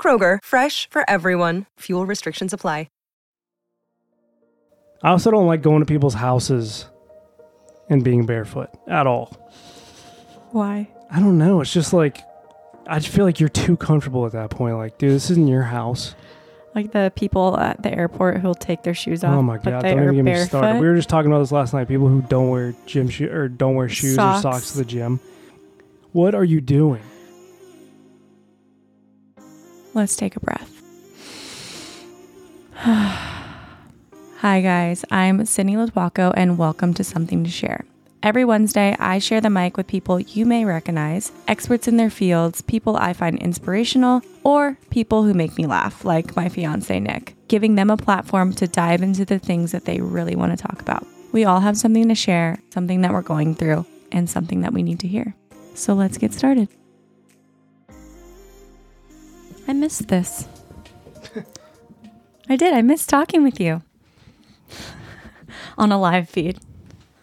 Kroger, fresh for everyone. Fuel restrictions apply. I also don't like going to people's houses and being barefoot at all. Why? I don't know. It's just like I just feel like you're too comfortable at that point. Like, dude, this isn't your house. Like the people at the airport who'll take their shoes off. oh my god! they Don't are even get me barefoot. started. We were just talking about this last night. People who don't wear gym shoe or don't wear shoes Socks. or socks to the gym. What are you doing? Let's take a breath. Hi, guys. I'm Sydney Lotuaco, and welcome to Something to Share. Every Wednesday, I share the mic with people you may recognize, experts in their fields, people I find inspirational, or people who make me laugh, like my fiance Nick, giving them a platform to dive into the things that they really want to talk about. We all have something to share, something that we're going through, and something that we need to hear. So let's get started. I missed this. I did. I missed talking with you on a live feed.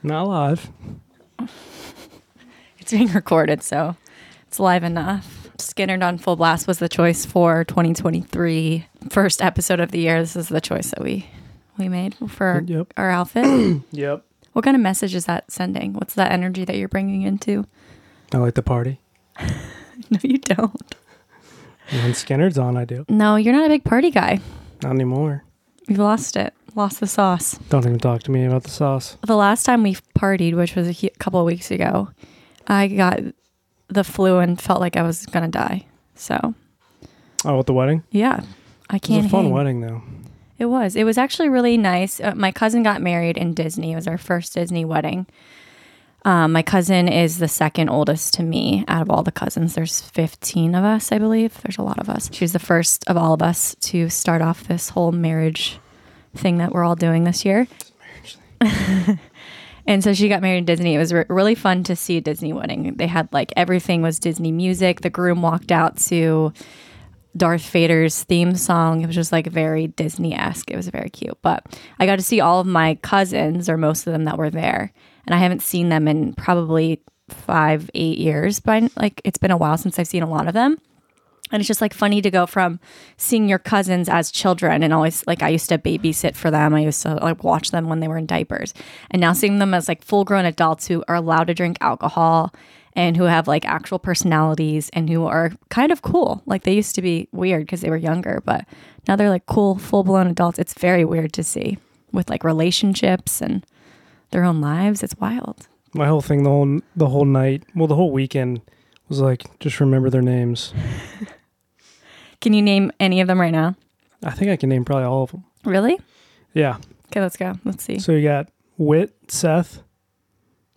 Not live. It's being recorded, so it's live enough. Skynyrd on Full Blast was the choice for 2023 first episode of the year. This is the choice that we we made for our, Yep. our outfit. Yep. what kind of message is that sending? What's that energy that you're bringing into? I like the party. No, you don't. When Skynyrd's on, I do. No, you're not a big party guy. Not anymore. You've lost it. Lost the sauce. Don't even talk to me about the sauce. The last time we partied, which was a he- couple of weeks ago, I got the flu and felt like I was gonna die. So Oh, at the wedding? yeah, I can't. It was a fun hang. wedding, though. It was. It was actually really nice. Uh, my cousin got married in Disney. It was our first Disney wedding. Um, my cousin is the second oldest to me out of all the cousins. There's 15 of us, I believe. There's a lot of us. She's the first of all of us to start off this whole marriage thing that we're all doing this year. and so she got married in Disney. It was re- really fun to see a Disney wedding. They had like everything was Disney music. The groom walked out to Darth Vader's theme song. It was just like very Disney esque. It was very cute. But I got to see all of my cousins, or most of them that were there, and I haven't seen them in probably five, eight years. But like it's been a while since I've seen a lot of them. And it's just like funny to go from seeing your cousins as children and always like I used to babysit for them. I used to like watch them when they were in diapers. And now seeing them as like full grown adults who are allowed to drink alcohol and who have like actual personalities and who are kind of cool. Like they used to be weird because they were younger, but now they're like cool, full blown adults. It's very weird to see with like relationships and their own lives. It's wild. My whole thing, the whole the whole night, well, the whole weekend was like just remember their names. Can you name any of them right now? I think I can name probably all of them. Really? Yeah. Okay, let's go. Let's see. So you got Wit, Seth,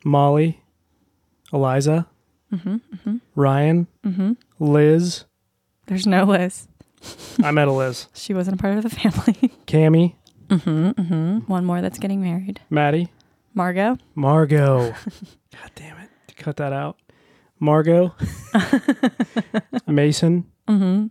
Molly, Eliza, mm-hmm, mm-hmm. Ryan, mm-hmm. Liz. There's no Liz. I met a Liz. She wasn't a part of the family. Cammy, One more that's getting married. Maddie, Margot. Margot. God damn it. Cut that out. Margot, Mason, Mm-hmm.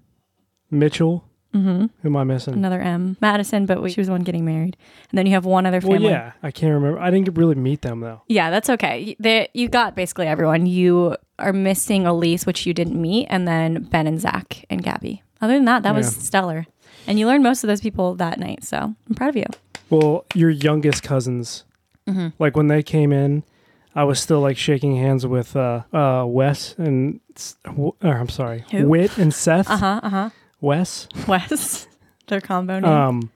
Mitchell. Mm-hmm. Who am I missing? Another M. Madison, but we, she was the one getting married. And then you have one other family. well, yeah. I can't remember. I didn't really meet them, though. Yeah, that's okay. They, you got basically everyone. You are missing Elise, which you didn't meet, and then Ben and Zach and Gabby. Other than that, that was stellar. And you learned most of those people that night. So I'm proud of you. Well, your youngest cousins, Mm-hmm. like when they came in, I was still like shaking hands with uh, uh, Wes and, or I'm sorry, Who? Wit and Seth. Uh huh. Uh huh. Wes. Wes. Their combo name. Um,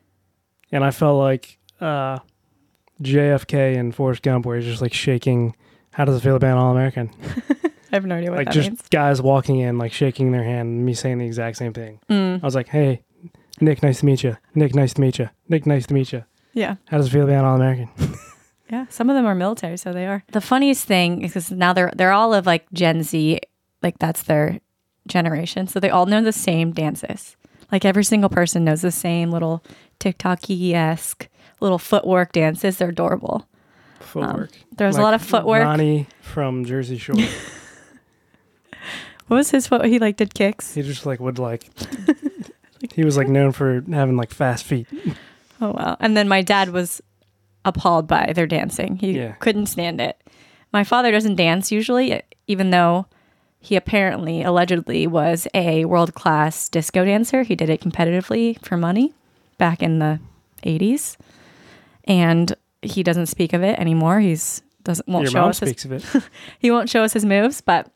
and I felt like uh, JFK and Forrest Gump, where he's just like shaking. How does it feel about All American? I have no idea what Like that just means. guys walking in, like shaking their hand, and me saying the exact same thing. Mm, I was like, "Hey, Nick, nice to meet you. Nick, nice to meet you. Nick, nice to meet you. yeah. How does it feel about All American?" Yeah, some of them are military, so they are. The funniest thing is because now they're they're all of like Gen Z, like that's their generation, so they all know the same dances. Like every single person knows the same little TikTok esque little footwork dances. They're adorable. Footwork. Um, There's Like a lot of footwork. Ronnie from Jersey Shore. What was his foot? He like did kicks. he just like would like. he was like known for having like fast feet. Oh wow! And then my dad was appalled by their dancing. He Yeah. couldn't stand it. My father doesn't dance usually, even though he apparently allegedly was a world class disco dancer. He did it competitively for money back in the eighties, and he doesn't speak of it anymore. He's doesn't won't Your show us his speaks of it. he won't show us his moves, but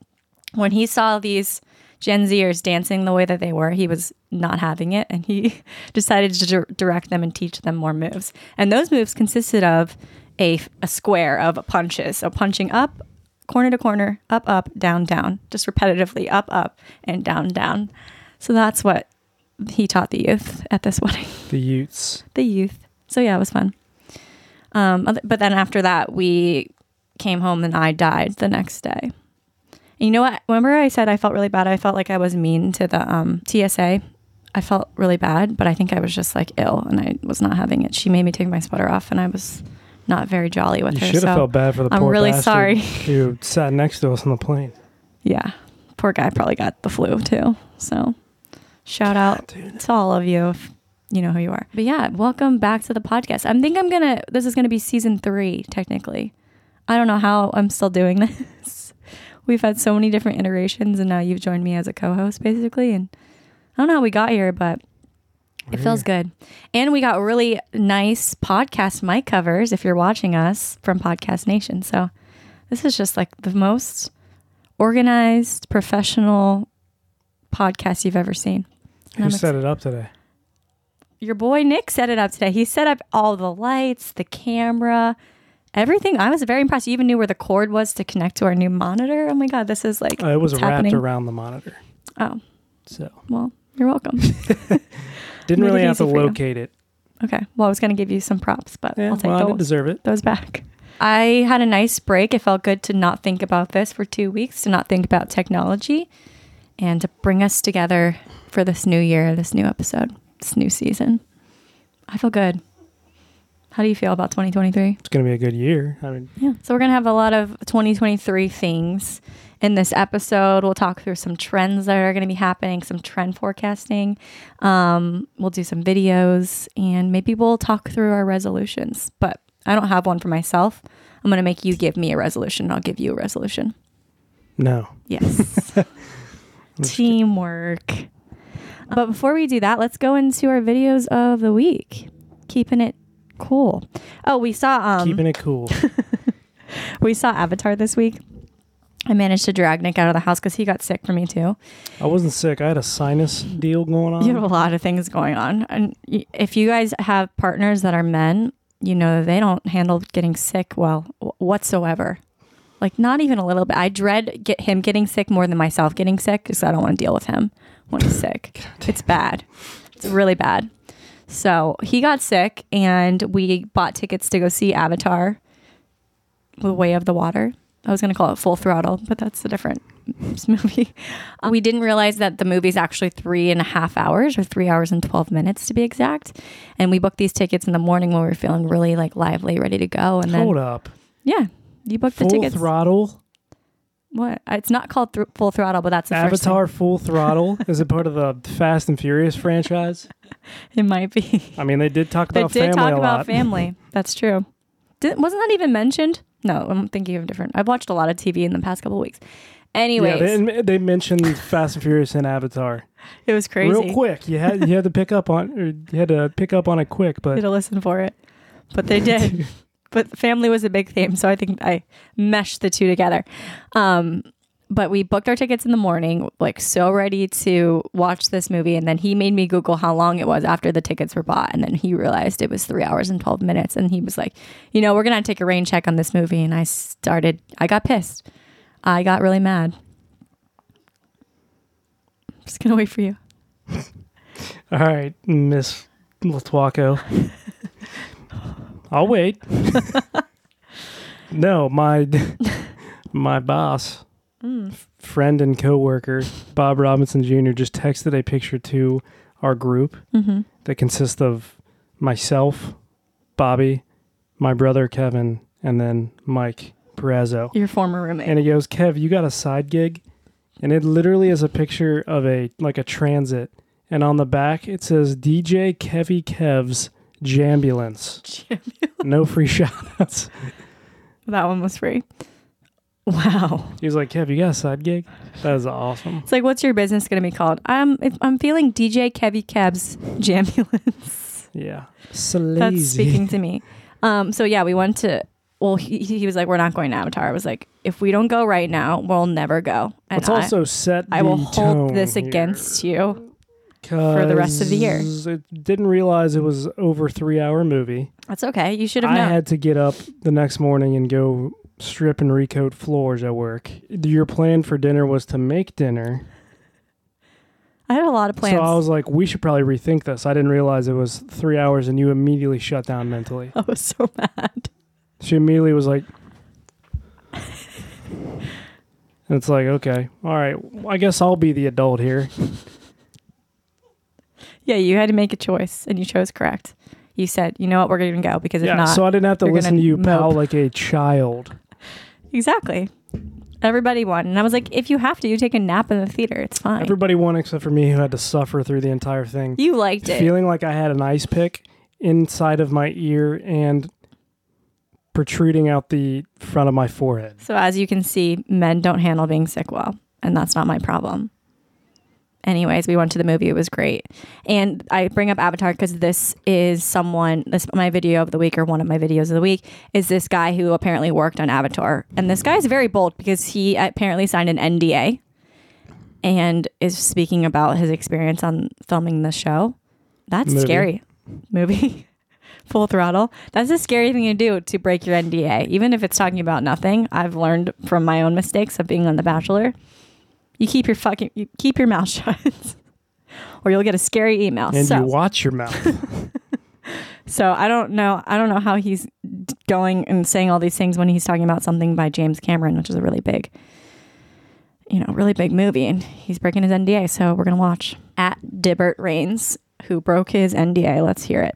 when he saw these Gen Zers dancing the way that they were, he was not having it and he decided to dir- direct them and teach them more moves. And those moves consisted of a, a square of punches. So punching up, corner to corner, up, up, down, down, just repetitively up, up, and down, down. So that's what he taught the youth at this wedding The Utes. the youth. So yeah, it was fun. Um, but then after that, we came home and I died the next day. And you know what? Remember I said I felt really bad. I felt like I was mean to the um, TSA. I felt really bad, but I think I was just like ill and I was not having it. She made me take my sweater off, and I was not very jolly with You her. should have so felt bad for the I'm poor really sorry. who sat next to us on the plane. yeah, poor guy probably got the flu too. So shout out Dude. to all of you if you know who you are. But yeah, welcome back to the podcast. I think I'm gonna this is gonna be season three, technically. I don't know how I'm still doing this. We've had so many different iterations and now you've joined me as a co-host basically. And I don't know how we got here, but it feels good. And we got really nice podcast mic covers if you're watching us from Podcast Nation. So this is just like the most organized, professional podcast you've ever seen. And Who I'm set it up today? your boy Nick set it up today. He set up all the lights, the camera, everything. I was very impressed. You even knew where the cord was to connect to our new monitor. Oh my god, this is like Uh, it was wrapped happening. around the monitor, Oh, so well, you're welcome. didn't really have to locate it. okay. Well, I was going to give you some props, but Yeah, I'll take well, I didn't deserve it. those back. I had a nice break. It felt good to not think about this for 2 weeks, to not think about technology and to bring us together for this new year, this new episode, this new season. I feel good. How do you feel about 2023? It's gonna be a good year. I mean, Yeah. So we're going to have a lot of 2023 things in this episode. We'll talk through some trends that are going to be happening, some trend forecasting. Um, we'll do some videos and maybe we'll talk through our resolutions. But I don't have one for myself. I'm going to make you give me a resolution and I'll give you a resolution. no. Yes. Teamwork. But before we do that, let's go into our videos of the week. Keeping it cool. Oh, we saw um Keeping it cool. we saw Avatar this week. I managed to drag Nick out of the house because he got sick for me too. I wasn't sick. I had a sinus deal going on. You have a lot of things going on, and y- if you guys have partners that are men, you know that they don't handle getting sick well wh- whatsoever. Like not even a little bit. I dread get him getting sick more than myself getting sick because I don't want to deal with him when he's sick. It's bad. It's really bad. So he got sick, and we bought tickets to go see Avatar, The Way of the Water. I was going to call it Full Throttle, but that's a different movie. Uh, we didn't realize that the movie's actually three and a half hours, or three hours and 12 minutes to be exact. And we booked these tickets in the morning when we were feeling really like lively, ready to go. And then, Hold up. yeah, you booked Full the tickets. Full throttle. What? Uh, it's not called thr Full Throttle, but that's the first thing. Avatar Full Throttle. Is it part of the Fast and Furious franchise? It might be. I mean, they did talk. They about did family talk a about lot. family. That's true. Did, wasn't that even mentioned? No, I'm thinking of different. I've watched a lot of TV in the past couple weeks. Anyways, Yeah, they, they mentioned Fast and Furious and Avatar it was crazy. real quick. You had you had to pick up on or you had to pick up on it quick, but You had to listen for it, but they did. but family was a big theme, so I think I meshed the two together. Um, but we booked our tickets in the morning, like so ready to watch this movie. And then he made me Google how long it was after the tickets were bought. And then he realized it was three hours and 12 minutes. And he was like, you know, we're going to take a rain check on this movie. And I started, I got pissed. I got really mad. I'm just going to wait for you. All right, Miss Lotuaco. I'll wait. no, my my boss, mm. f- friend and coworker, Bob Robinson Jr. just texted a picture to our group mm-hmm. that consists of myself, Bobby, my brother Kevin, and then Mike Perazzo. Your former roommate. And he goes, "Kev, you got a side gig?" And it literally is a picture of a like a transit, and on the back it says DJ Kevy Kev's Jambulance. no free shoutouts. that one was free. Wow. He was like, "Kev, you got a side gig? That is awesome." It's like, what's your business going to be called? I'm I'm feeling DJ Kevy Kev's Jambulance. Yeah, That's speaking to me. Um, so yeah, we went to. Well, he, he was like, "We're not going to Avatar." I was like, "If we don't go right now, we'll never go." And Let's I, also set. I will hold this here, against you. For the rest of the year. I didn't realize it was over three hour movie. That's okay. You should have I had to get up the next morning and go strip and recoat floors at work. Your plan for dinner was to make dinner. I had a lot of plans. So I was like, we should probably rethink this. I didn't realize it was three hours and you immediately shut down mentally. I was so mad. She immediately was like, and it's like, okay, all right, I guess I'll be the adult here. Yeah, you had to make a choice, and you chose correct. You said, "You know what? We're going to go because if yeah, not, so I didn't have to listen to you pal like a child. exactly." Everybody won, and I was like, "If you have to, you take a nap in the theater. It's fine." Everybody won except for me who had to suffer through the entire thing. you liked it. Feeling like I had an ice pick inside of my ear and protruding out the front of my forehead. So as you can see, men don't handle being sick well, and that's not my problem. Anyways, we went to the movie. It was great. And I bring up Avatar because this is someone, this my video of the week or one of my videos of the week is this guy who apparently worked on Avatar. And this guy is very bold because he apparently signed an NDA and is speaking about his experience on filming the show. That's Movie. scary. Movie. Full throttle. That's a scary thing to do to break your NDA, even if it's talking about nothing. I've learned from my own mistakes of being on The Bachelor. You keep your fucking you keep your mouth shut, or you'll get a scary email. And so, you watch your mouth. so I don't know. I don't know how he's going and saying all these things when he's talking about something by James Cameron, which is a really big, you know, really big movie, and he's breaking his NDA. So we're gonna watch at Dibbert Reigns, who broke his NDA. Let's hear it.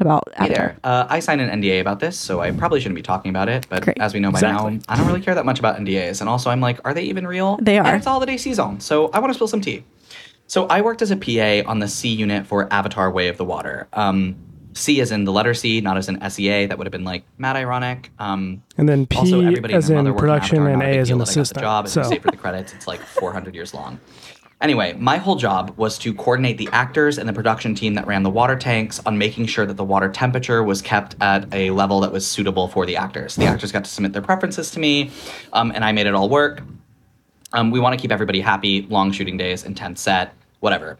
About Hey Avatar. there. Uh, I signed an NDA about this, so I probably shouldn't be talking about it. But Great. as we know by Exactly. now, I don't really care that much about NDAs. And also, I'm like, are they even real? They are. And it's holiday season, so I want to spill some tea. So I worked as a PA on the C unit for Avatar: Way of the Water. Um, C as in the letter C, not as in SEA. That would have been like mad ironic. Um, And then P also, everybody as and in production Avatar, and A big as in that I got the assistant. job. If So you stay for the credits, it's like 400 years long. Anyway, my whole job was to coordinate the actors and the production team that ran the water tanks on making sure that the water temperature was kept at a level that was suitable for the actors. The actors got to submit their preferences to me, um, and I made it all work. Um, we want to keep everybody happy, long shooting days, intense set, whatever.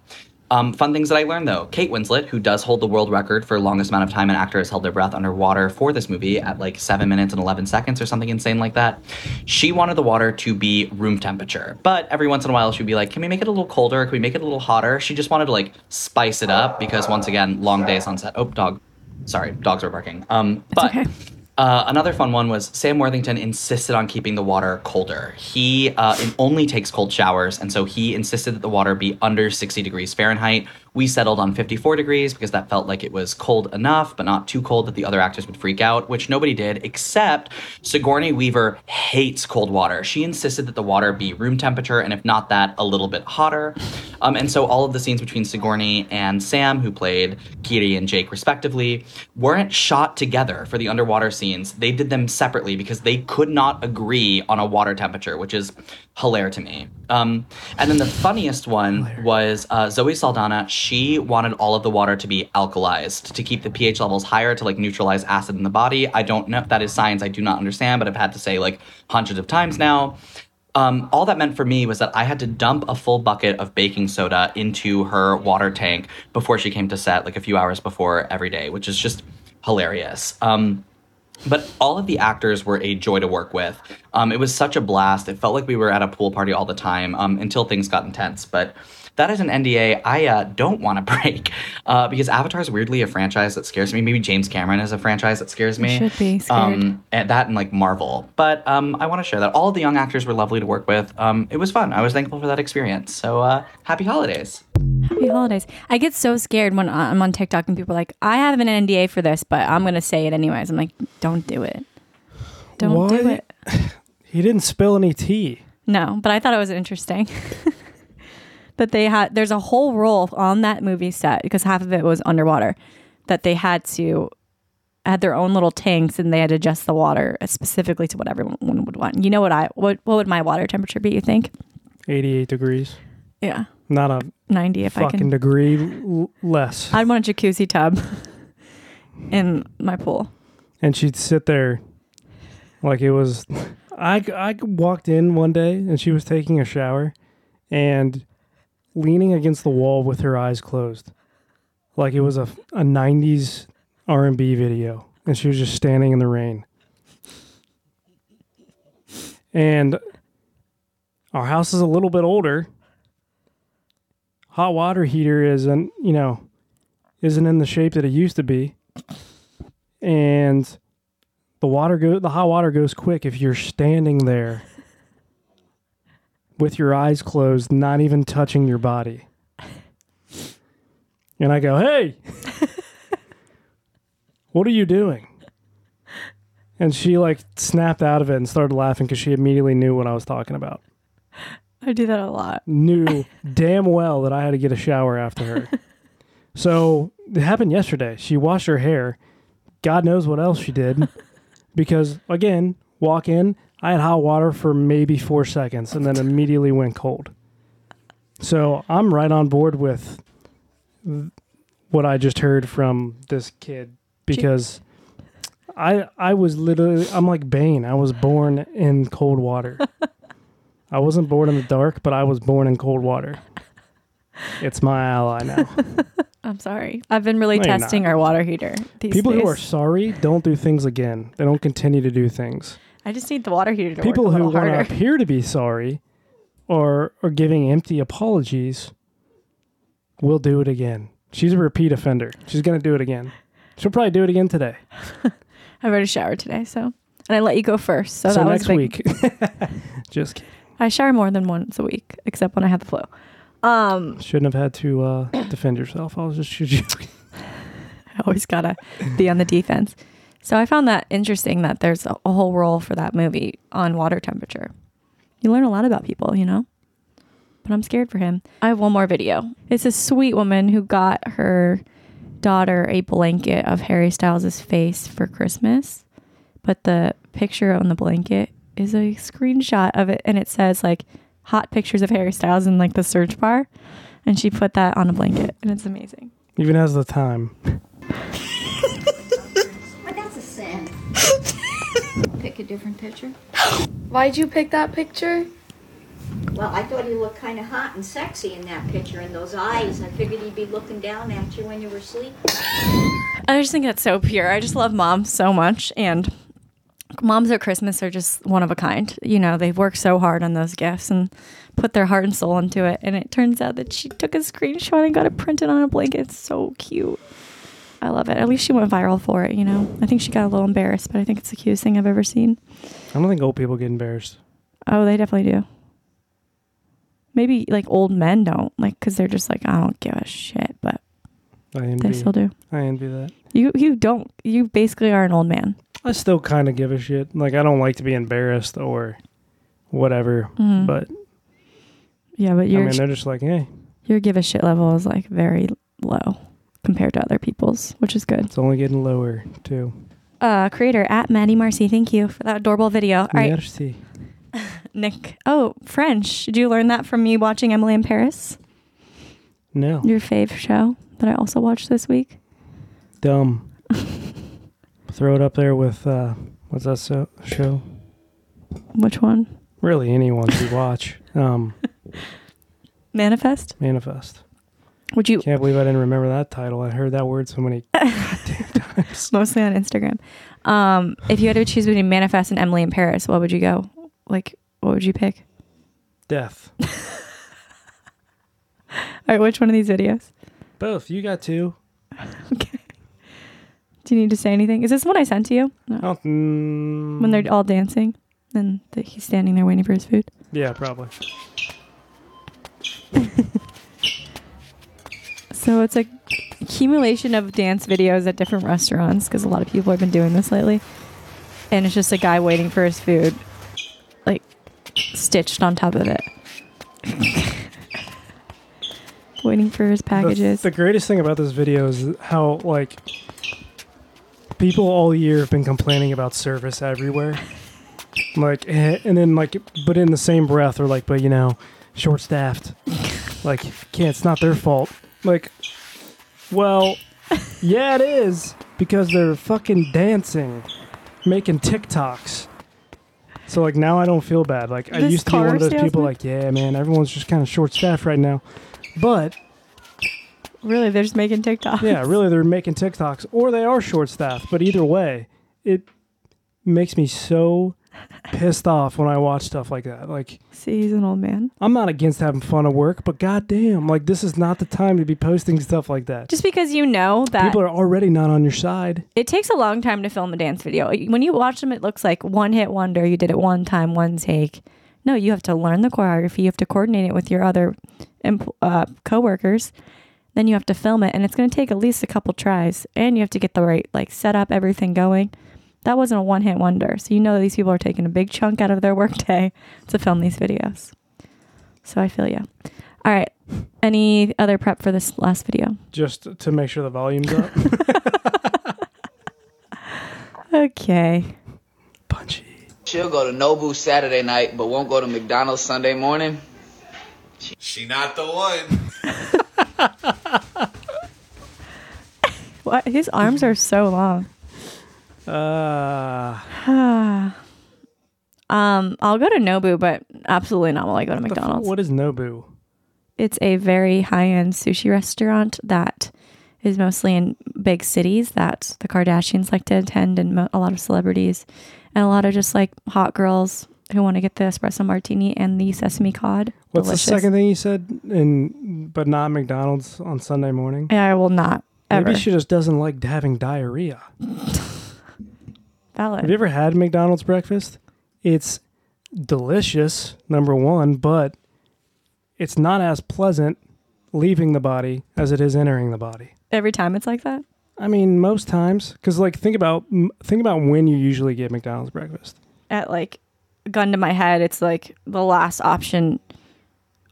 Um, fun things that I learned though. Kate Winslet, who does hold the world record for longest amount of time an actor has held their breath underwater for this movie at like seven minutes and 11 seconds or something insane like that. She wanted the water to be room temperature, but every once in a while she'd be like, can we make it a little colder? Can we make it a little hotter? She just wanted to like spice it up because once again, long days on set. Oh, dog. Sorry, dogs are barking. Um, but okay. Uh, another fun one was Sam Worthington insisted on keeping the water colder. He uh, only takes cold showers, and so he insisted that the water be under 60 degrees Fahrenheit. We settled on 54 degrees because that felt like it was cold enough, but not too cold that the other actors would freak out, which nobody did, except Sigourney Weaver hates cold water. She insisted that the water be room temperature, and if not that, a little bit hotter. Um, and so all of the scenes between Sigourney and Sam, who played Kiri and Jake respectively, weren't shot together for the underwater scenes. They did them separately because they could not agree on a water temperature, which is hilarious to me. Um, and then the funniest one was uh, Zoe Saldana. She wanted all of the water to be alkalized to keep the pH levels higher to like neutralize acid in the body. I don't know if that is science. I do not understand, but I've had to say like hundreds of times now. Um, all that meant for me was that I had to dump a full bucket of baking soda into her water tank before she came to set, like a few hours before every day, which is just hilarious. Um, but all of the actors were a joy to work with. Um, it was such a blast. It felt like we were at a pool party all the time um, until things got intense. But that is an NDA I uh, don't want to break uh, because Avatar is weirdly a franchise that scares me. Maybe James Cameron is a franchise that scares me. should be scared. Um, and that and like Marvel. But um, I want to share that all the young actors were lovely to work with. Um, it was fun. I was thankful for that experience. So uh, happy holidays. Happy holidays. I get so scared when I'm on TikTok and people are like, I have an NDA for this, but I'm going to say it anyways. I'm like, don't do it. Don't do it. He didn't spill any tea. No, but I thought it was interesting. that they had, there's a whole role on that movie set because half of it was underwater that they had to, had their own little tanks and they had to adjust the water specifically to what everyone would want. You know what I, what, what would my water temperature be, you think? 88 degrees. Yeah. Not a 90 if I fucking can. degree l- less. I'd want a jacuzzi tub in my pool. and she'd sit there like it was I, I walked in one day and she was taking a shower and leaning against the wall with her eyes closed like it was a, a 90s r&b video and she was just standing in the rain. And our house is a little bit older. Hot water heater isn't you know isn't in the shape that it used to be. And the water go the hot water goes quick if you're standing there with your eyes closed, not even touching your body. And I go, "Hey. what are you doing?" And she like snapped out of it and started laughing cuz she immediately knew what I was talking about. I do that a lot. Knew damn well that I had to get a shower after her. So, it happened yesterday. She washed her hair. God knows what else she did. because again, walk in, I had hot water for maybe four seconds and then immediately went cold. So I'm right on board with what I just heard from this kid because I I was literally I'm like Bane. I was born in cold water. I wasn't born in the dark, but I was born in cold water. It's my ally now. I'm sorry. I've been really No, testing our water heater. These People days. who are sorry don't do things again. They don't continue to do things. I just need the water heater to People work a who want to appear to be sorry or are giving empty apologies will do it again. She's a repeat offender. She's going to do it again. She'll probably do it again today. I've already showered today, so and I let you go first. So, So, that was next big. week. Just kidding. I shower more than once a week, except when I have the flu. Um, Shouldn't have had to uh, defend yourself. I was just joking. I always gotta be on the defense. So I found that interesting that there's a, whole role for that movie on water temperature. You learn a lot about people, you know. But I'm scared for him. I have one more video. It's a sweet woman who got her daughter a blanket of Harry Styles' face for Christmas, but the picture on the blanket is a screenshot of it, and it says like hot pictures of Harry Styles in like the search bar, and she put that on a blanket, and it's amazing. Even has the time. Pick a different picture. Why'd you pick that picture? Well, I thought he looked kind of hot and sexy in that picture, and those eyes. I figured he'd be looking down at you when you were asleep. I just think that's so pure. I just love mom so much. And moms at Christmas are just one of a kind. You know, they've worked so hard on those gifts and put their heart and soul into it. And it turns out that she took a screenshot and got it printed on a blanket. It's so cute. I love it. At least she went viral for it, you know. I think she got a little embarrassed, but I think it's the cutest thing I've ever seen. I don't think old people get embarrassed. Oh, they definitely do. Maybe like old men don't, like, because they're just like, I don't give a shit, but I envy. they still do. I envy that. You you don't. You basically are an old man. I still kind of give a shit. Like I don't like to be embarrassed or whatever. Mhm. But Yeah, but you're. I mean, they're just like, hey, your give a shit level is like very low compared to other people's, which is good. it's only getting lower too. Uh, creator at Maddie Marcy, thank you for that adorable video. All right, Merci. Nick. Oh, French. Did you learn that from me watching Emily in Paris? No, Your fave show that I also watched this week. dumb. Throw it up there with uh, what's that so- show? Which one? Really, anyone we watch. Um, Manifest. Manifest. Would you Can't believe I didn't remember that title. I heard that word so many times. mostly on Instagram? Um, if you had to choose between Manifest and Emily in Paris, what would you go? Like, what would you pick? Death. All right, which one of these videos? Both. You got two. Okay. Do you need to say anything? Is this one I sent to you? No. Oh, mm, When they're all dancing and the, he's standing there waiting for his food. yeah, probably. So it's a accumulation of dance videos at different restaurants because a lot of people have been doing this lately. And it's just a guy waiting for his food, like stitched on top of it. waiting for his packages. The, greatest thing about this video is how like people all year have been complaining about service everywhere. Like, eh, and then like, but in the same breath, they're like, but you know, short staffed. like, can't. It's not their fault. Like, well, yeah, it is because they're fucking dancing, making TikToks. So like now I don't feel bad. Like I This used to be one of those people salesman? like, yeah, man, everyone's just kind of short staffed right now. But really, they're just making TikToks. yeah, really, they're making TikToks or they are short staffed. But either way, it makes me so pissed off when I watch stuff like that. Like, See, he's an old man. I'm not against having fun at work, but goddamn, like this is not the time to be posting stuff like that. Just because you know that People are already not on your side. it takes a long time to film a dance video. When you watch them, it looks like one hit wonder. You did it one time, one take. No, you have to learn the choreography. You have to coordinate it with your other uh, coworkers. Then you have to film it, and it's going to take at least a couple tries. And you have to get the right like setup, everything going. That wasn't a one hit wonder. So you know that these people are taking a big chunk out of their workday to film these videos. So I feel you. All right. Any other prep for this last video? Just to make sure the volume's up. Okay. Punchy. She'll go to Nobu Saturday night, but won't go to McDonald's Sunday morning. She not the one. What? His arms are so long. Uh, um, I'll go to Nobu, but absolutely not while I go to McDonald's. what is Nobu? It's a very high end sushi restaurant that is mostly in big cities that the Kardashians like to attend, and mo- a lot of celebrities, and a lot of just like hot girls who want to get the espresso martini and the sesame cod. What's Delicious. the second thing you said? In but not McDonald's on Sunday morning. Yeah, I will not ever. Maybe she just doesn't like having diarrhea. Valid. Have you ever had McDonald's breakfast? It's delicious, number one, but it's not as pleasant leaving the body as it is entering the body. Every time it's like that. I mean, most times, because like think about think about when you usually get McDonald's breakfast. At like gun to my head, it's like the last option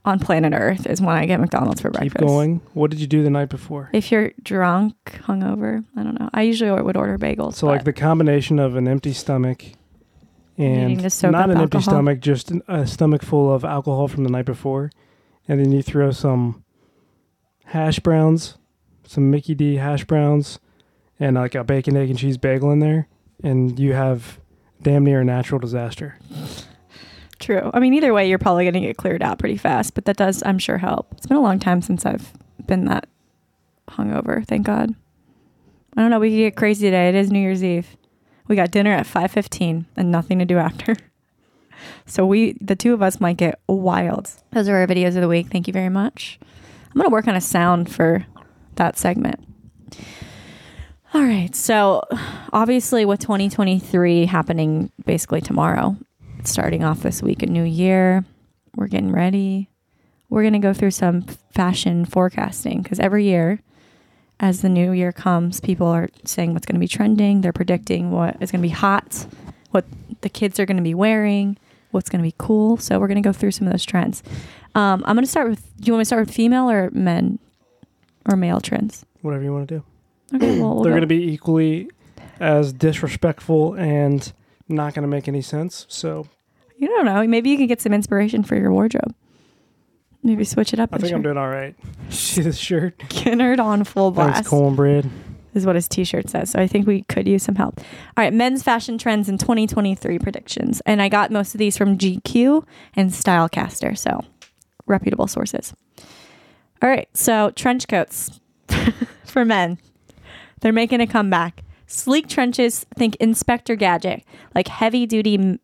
on planet Earth is when I get McDonald's for breakfast. Keep going. What did you do the night before? If you're drunk, hungover, I don't know. I usually would order bagels. So like the combination of an empty stomach and Needing to soak not an empty stomach, just a stomach full of alcohol from the night before, and then you throw some hash browns, some Mickey D hash browns, and like a bacon, egg, and cheese bagel in there, and you have damn near a natural disaster. True. I mean, either way, you're probably going to get cleared out pretty fast, but that does, I'm sure, help. It's been a long time since I've been that hungover. Thank God. I don't know. We could get crazy today. It is New Year's Eve. We got dinner at 5:15 and nothing to do after. So we, the two of us, might get wild. Those are our videos of the week. Thank you very much. I'm gonna work on a sound for that segment. All right. So, obviously, with 2023 happening basically tomorrow, starting off this week, a new year. We're getting ready. We're going to go through some fashion forecasting because every year, as the new year comes, people are saying what's going to be trending. They're predicting what is going to be hot, what the kids are going to be wearing, what's going to be cool. So, we're going to go through some of those trends. Um, I'm going to start with do you want me to start with female or men or male trends? Whatever you want to do. Okay, well, we'll They're go- going to be equally as disrespectful and not going to make any sense. So You don't know. Maybe you can get some inspiration for your wardrobe. Maybe switch it up. I think I'm doing all right. See this shirt? Skynyrd on full blast Thanks, cornbread. is what his t-shirt says. So I think we could use some help. All right, men's fashion trends in 2023 predictions. And I got most of these from GQ and Stylecaster, so reputable sources. All right, so trench coats for men. They're making a comeback. Sleek trenches, think Inspector Gadget, like heavy duty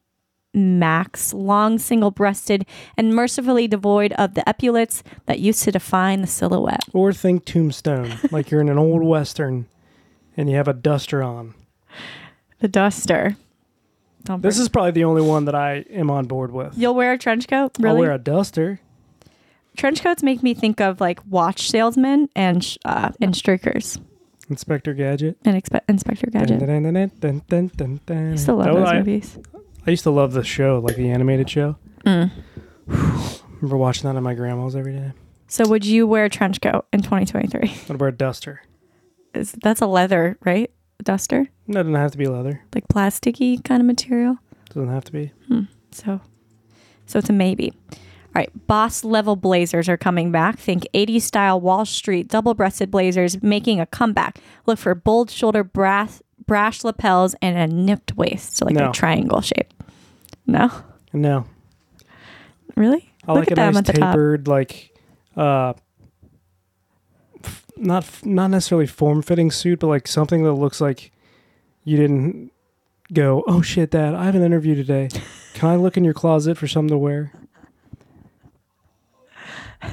max, long single breasted, and mercifully devoid of the epaulets that used to define the silhouette. Or think tombstone, like you're in an old western and you have a duster on. The duster. Don't This is probably the only one that I am on board with. You'll wear a trench coat? Really? I'll wear a duster. trench coats make me think of like watch salesmen and sh- uh, and streakers Inspector Gadget. and expe- Inspector Gadget. Dun, dun, dun, dun, dun, dun, dun. I still love That those I, movies. I used to love the show, like the animated show. Mm. remember watching that at my grandma's every day. So would you wear a trench coat in 2023? I'd wear a duster. Is that's a leather, right? Duster, No, it doesn't have to be leather. like plasticky kind of material. doesn't have to be. So, so it's a maybe. All right, boss level blazers are coming back. Think 80s style Wall Street double breasted blazers making a comeback. Look for bold shoulder brass, brash lapels and a nipped waist, so like No. a triangle shape. No, No. really? I Look like at a them nice at the top. tapered, like, uh, f- not f- not necessarily form fitting suit, but like something that looks like you didn't go. Oh shit, Dad! I have an interview today. Can I look in your closet for something to wear?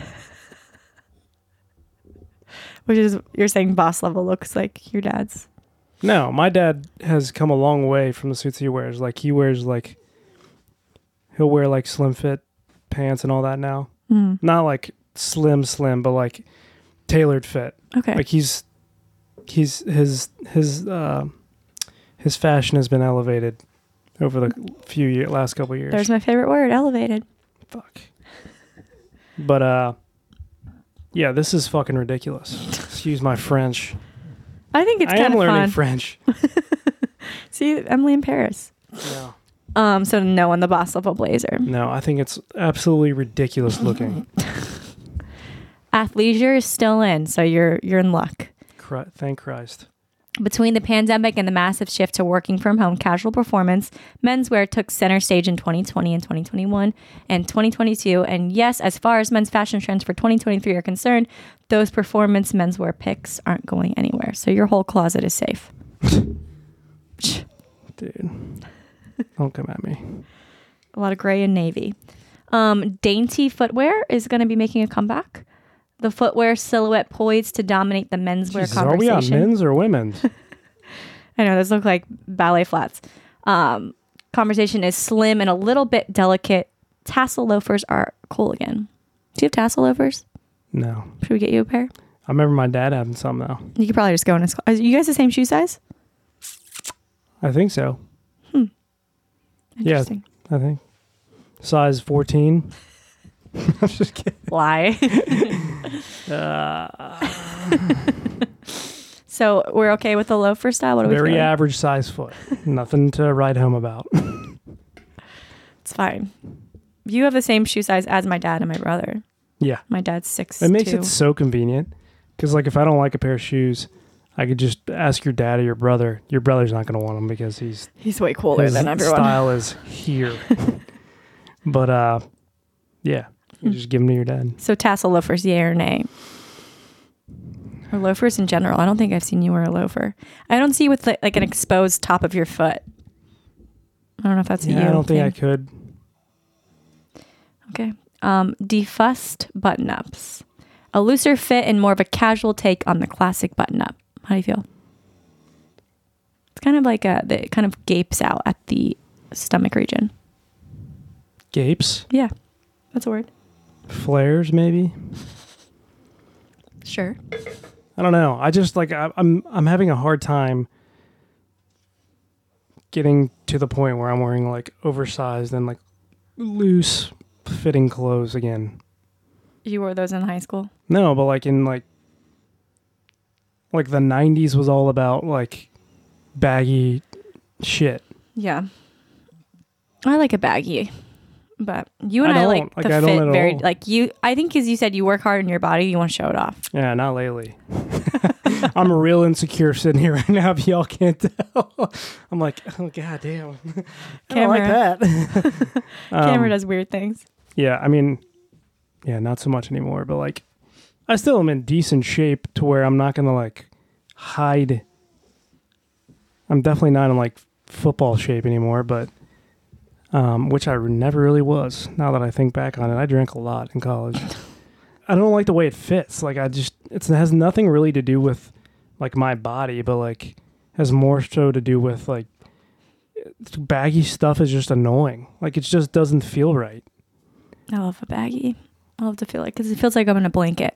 Which is you're saying boss level looks like your dad's. No, my dad has come a long way from the suits he wears. Like he wears like he'll wear like slim fit pants and all that now. Mm. Not like slim slim, but like tailored fit. Okay. Like he's he's his his uh his fashion has been elevated over the few year, last couple years. There's my favorite word, elevated. Fuck. But uh yeah, this is fucking ridiculous. Excuse my French. I think it's I kind am of learning fun. French. See, Emily in Paris. No. Um, so no on the boss level blazer. No, I think it's absolutely ridiculous looking. Athleisure is still in, so you're you're in luck. Cri- thank Christ. Between the pandemic and the massive shift to working from home casual performance, menswear took center stage in 2020 and 2021 and 2022. And yes, as far as men's fashion trends for 2023 are concerned, those performance menswear picks aren't going anywhere. So your whole closet is safe. Dude. Don't come at me. A lot of gray and navy. Um, dainty footwear is going to be making a comeback. The footwear silhouette poised to dominate the menswear Jesus, are we conversation. on men's or women's? I know those look like ballet flats. Um, conversation is slim and a little bit delicate. Tassel loafers are cool again. Do you have tassel loafers? no. Should we get you a pair? I remember my dad having some though. You could probably just go in his. Are you guys the same shoe size? I think so. Hmm. Yeah, Interesting. I think. Size 14. I'm just kidding. Lie. Uh, so we're okay with the loafer style. What are we very feeling? average size foot. Nothing to write home about. It's fine. You have the same shoe size as my dad and my brother. yeah. My dad's six. It makes two. it so convenient. Because, like, if I don't like a pair of shoes, I could just ask your dad or your brother. Your brother's not going to want them because he's He's way cooler than everyone. style is here. but uh, yeah, you just give them to your dad. So tassel loafers, yay or nay? Or loafers in general. I don't think I've seen you wear a loafer. I don't see you with like, like an exposed top of your foot. I don't know if that's a Yeah, you. I don't think I could. Okay. Um, defussed button ups. A looser fit and more of a casual take on the classic button up. How do you feel? It's kind of like a, it kind of gapes out at the stomach region. Gapes, Yeah, that's a word. Flares, maybe. Sure. I don't know. I just like I, I'm I'm having a hard time getting to the point where I'm wearing like oversized and like loose fitting clothes again. You wore those in high school? No, but like in like like the 90s was all about like baggy shit. Yeah. I like a baggy. But you and I I, like. Like, the I fit very all. like you I think cuz you said you work hard in your body, you want to show it off. Yeah, not lately. I'm real insecure sitting here right now if y'all can't tell. I'm like, oh god damn. I don't like Camera. that. Camera Um, does weird things. Yeah, I mean, yeah, not so much anymore, but like, I still am in decent shape to where I'm not gonna like hide. I'm definitely not in like football shape anymore, but um, which I never really was. Now that I think back on it, I drank a lot in college. I don't like the way it fits. Like, I just it has nothing really to do with like my body, but like has more so to do with like baggy stuff is just annoying. Like, it just doesn't feel right. I love a baggy. I love to feel like because it feels like I'm in a blanket.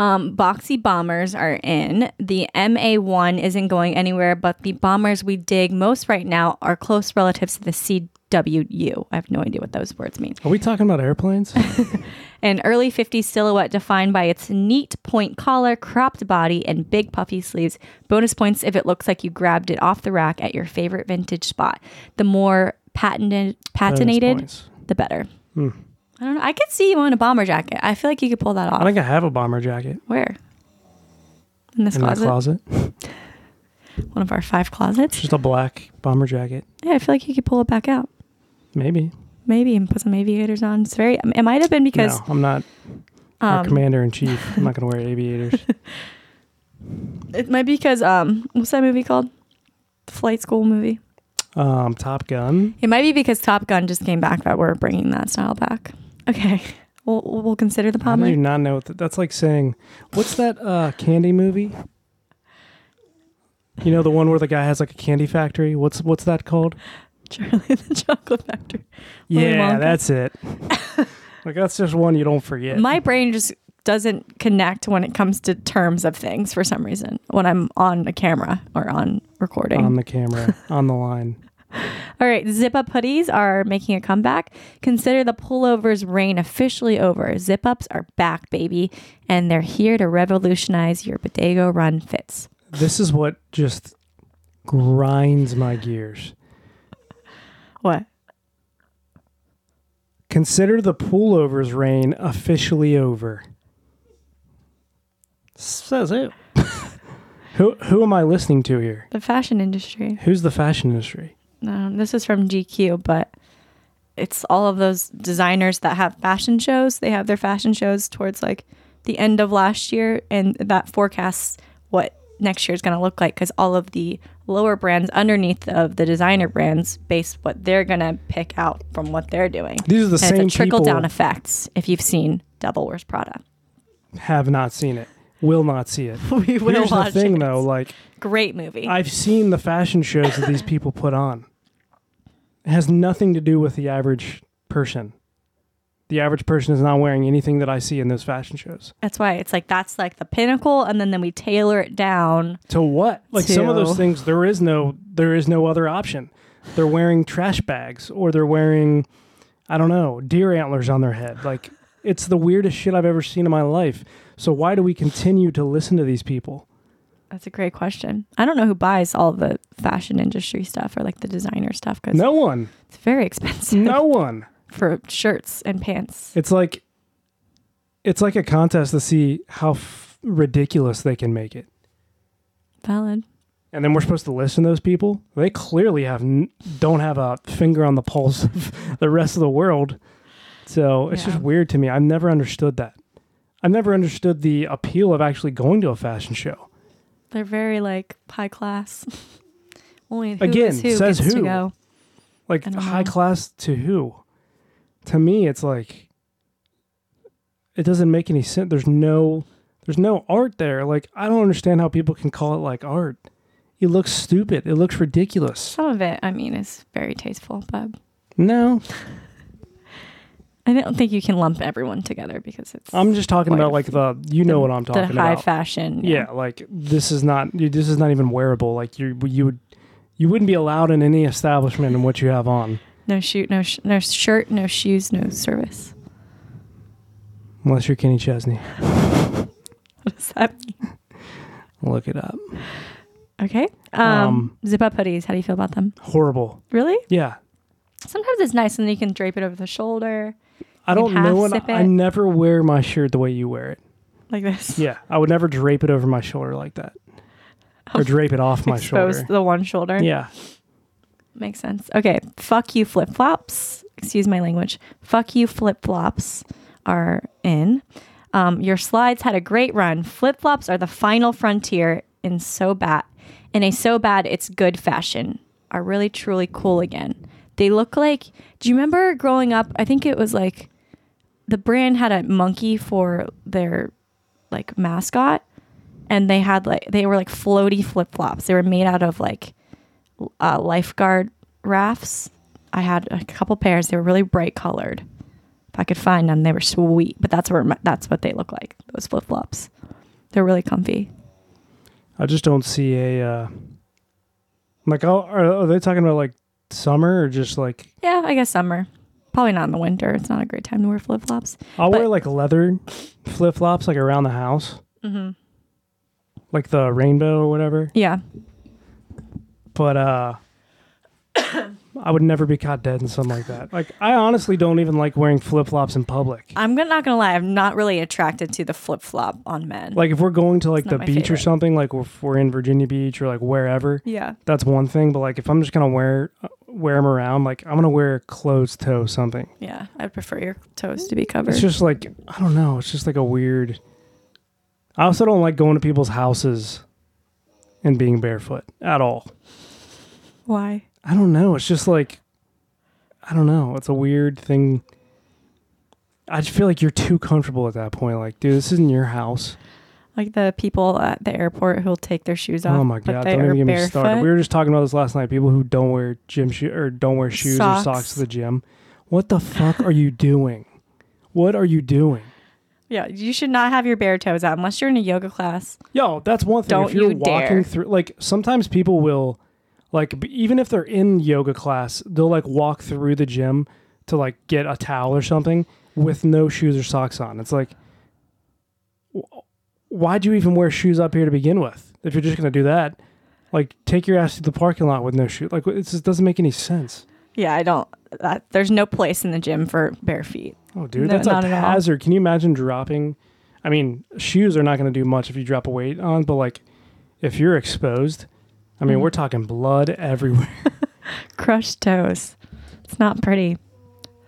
Um, boxy bombers are in. The MA1 isn't going anywhere, but the bombers we dig most right now are close relatives to the CWU. I have no idea what those words mean. Are we talking about airplanes? An early 50s silhouette defined by its neat point collar, cropped body, and big puffy sleeves. Bonus points if it looks like you grabbed it off the rack at your favorite vintage spot. The more patented, patinated, the better. Hmm. I don't know. I could see you in a bomber jacket. I feel like you could pull that off. I think I have a bomber jacket Where? In this in closet? closet. One of our five closets. Just a black bomber jacket. Yeah, I feel like you could pull it back out. Maybe. Maybe and put some aviators on. It's very. It might have been because no, I'm not our um, commander in chief. I'm not going to wear aviators. it might be because um, what's that movie called? The flight school movie. um, Top Gun. It might be because Top Gun just came back that we're bringing that style back. Okay, we'll we'll consider the How did bomber. you not know? That? That's like saying, what's that uh, candy movie? You know the one where the guy has like a candy factory. What's what's that called? Charlie the Chocolate Factory. Willy Yeah, Wonka. that's it. like that's just one you don't forget. My brain just doesn't connect when it comes to terms of things for some reason when I'm on a camera or on recording. on the camera, on the line. All right, zip up hoodies are making a comeback. Consider the pullovers reign officially over. Zip ups are back, baby, and they're here to revolutionize your bodega run fits. This is what just grinds my gears. What? Consider the pullovers reign officially over. Says who? who who am I listening to here? The fashion industry. Who's the fashion industry? Um, this is from GQ, but it's all of those designers that have fashion shows. They have their fashion shows towards like the end of last year, and that forecasts what next year is going to look like because all of the lower brands underneath of the designer brands base what they're going to pick out from what they're doing. These are the and same it's a trickle down effects if you've seen Devil Wears Prada. Have not seen it. Will not see it. We will Here's the thing it. though, like Great movie. I've seen the fashion shows that these people put on. It has nothing to do with the average person. The average person is not wearing anything that I see in those fashion shows. That's why it's like that's like the pinnacle, and then then we tailor it down. To what? Like some of those To- things there is no there is no other option. They're wearing trash bags or they're wearing I don't know, deer antlers on their head. Like it's the weirdest shit I've ever seen in my life. So why do we continue to listen to these people? That's a great question. I don't know who buys all the fashion industry stuff or like the designer stuff because No one. it's very expensive. No one. for shirts and pants. It's like it's like a contest to see how f- ridiculous they can make it. Valid. And then we're supposed to listen to those people. They clearly have n- don't have a finger on the pulse of the rest of the world. So it's just weird to me. I've never understood that. I've never understood the appeal of actually going to a fashion show. They're very like high class. Only who Again, who says gets to who? go. Like high know. class to who? To me, it's like it doesn't make any sense. There's no there's no art there. Like I don't understand how people can call it like art. It looks stupid. It looks ridiculous. Some of it, I mean, is very tasteful, but No, I don't think you can lump everyone together because it's I'm just talking about like the you know what I'm talking about. the high about. fashion. yeah. like this is not this is not even wearable. Like you you would you wouldn't be allowed in any establishment in what you have on No shoot, no sh- no shirt, no shoes, no service. unless you're Kenny Chesney. What does that mean? Look it up. Okay. Um, Um, zip up hoodies. How do you feel about them? Horrible. Really? Yeah. Sometimes it's nice and you can drape it over the shoulder I don't know zip I never wear my shirt the way you wear it. like this. Yeah, I would never drape it over my shoulder like that, or drape it off my Expose shoulder. the one shoulder. Yeah, Makes sense. Okay. Fuck you flip flops. Excuse my language. Fuck you flip flops are in. Um, your slides had a great run. Flip flops are the final frontier in so bad. In a so bad it's good fashion. Are really truly cool again. They look like. Do you remember growing up? I think it was like the brand had a monkey for their like mascot, and they had like they were like floaty flip flops. They were made out of like uh, lifeguard rafts. I had a couple pairs. They were really bright colored. If I could find them, they were sweet. But that's where that's what they look like. Those flip flops. They're really comfy. I just don't see a uh, like. Are, are they talking about like summer or just like? Yeah, I guess summer. Probably not in the winter. It's not a great time to wear flip flops. I'll wear like leather flip flops like around the house, Mm-hmm. like the rainbow or whatever. Yeah. But uh, I would never be caught dead in something like that. Like I honestly don't even like wearing flip flops in public. I'm gonna, not gonna lie. I'm not really attracted to the flip flop on men. Like if we're going to like It's the not my beach or favorite. something, like if we're in Virginia Beach or like wherever, yeah. that's one thing. But like if I'm just gonna wear uh, wear them around, like I'm gonna wear closed toe something. Yeah. I'd prefer your toes to be covered. It's just like I don't know. It's just like a weird. I also don't like going to people's houses and being barefoot at all. Why? I don't know. It's just like I don't know. It's a weird thing. I just feel like you're too comfortable at that point. Like, dude, this isn't your house. Like the people at the airport who'll take their shoes oh off. oh my god! Don't even get me started. We were just talking about this last night. People who don't wear gym shoe or don't wear shoes or socks Socks. to the gym. What the fuck are you doing? What are you doing? Yeah, you should not have your bare toes out unless you're in a yoga class. Yo, that's one thing. Don't if you're you walking dare. through, like sometimes people will, like even if they're in yoga class, they'll like walk through the gym to like get a towel or something with no shoes or socks on. It's like, why'd you even wear shoes up here to begin with? If you're just gonna do that, like take your ass to the parking lot with no shoes. Like it just doesn't make any sense. Yeah, I don't. That, there's no place in the gym for bare feet. Oh, dude, No, that's a not at all. hazard. Can you imagine dropping? I mean, shoes are not going to do much if you drop a weight on, but like if you're exposed, I mean, Mhm. we're talking blood everywhere. Crushed toes. It's not pretty.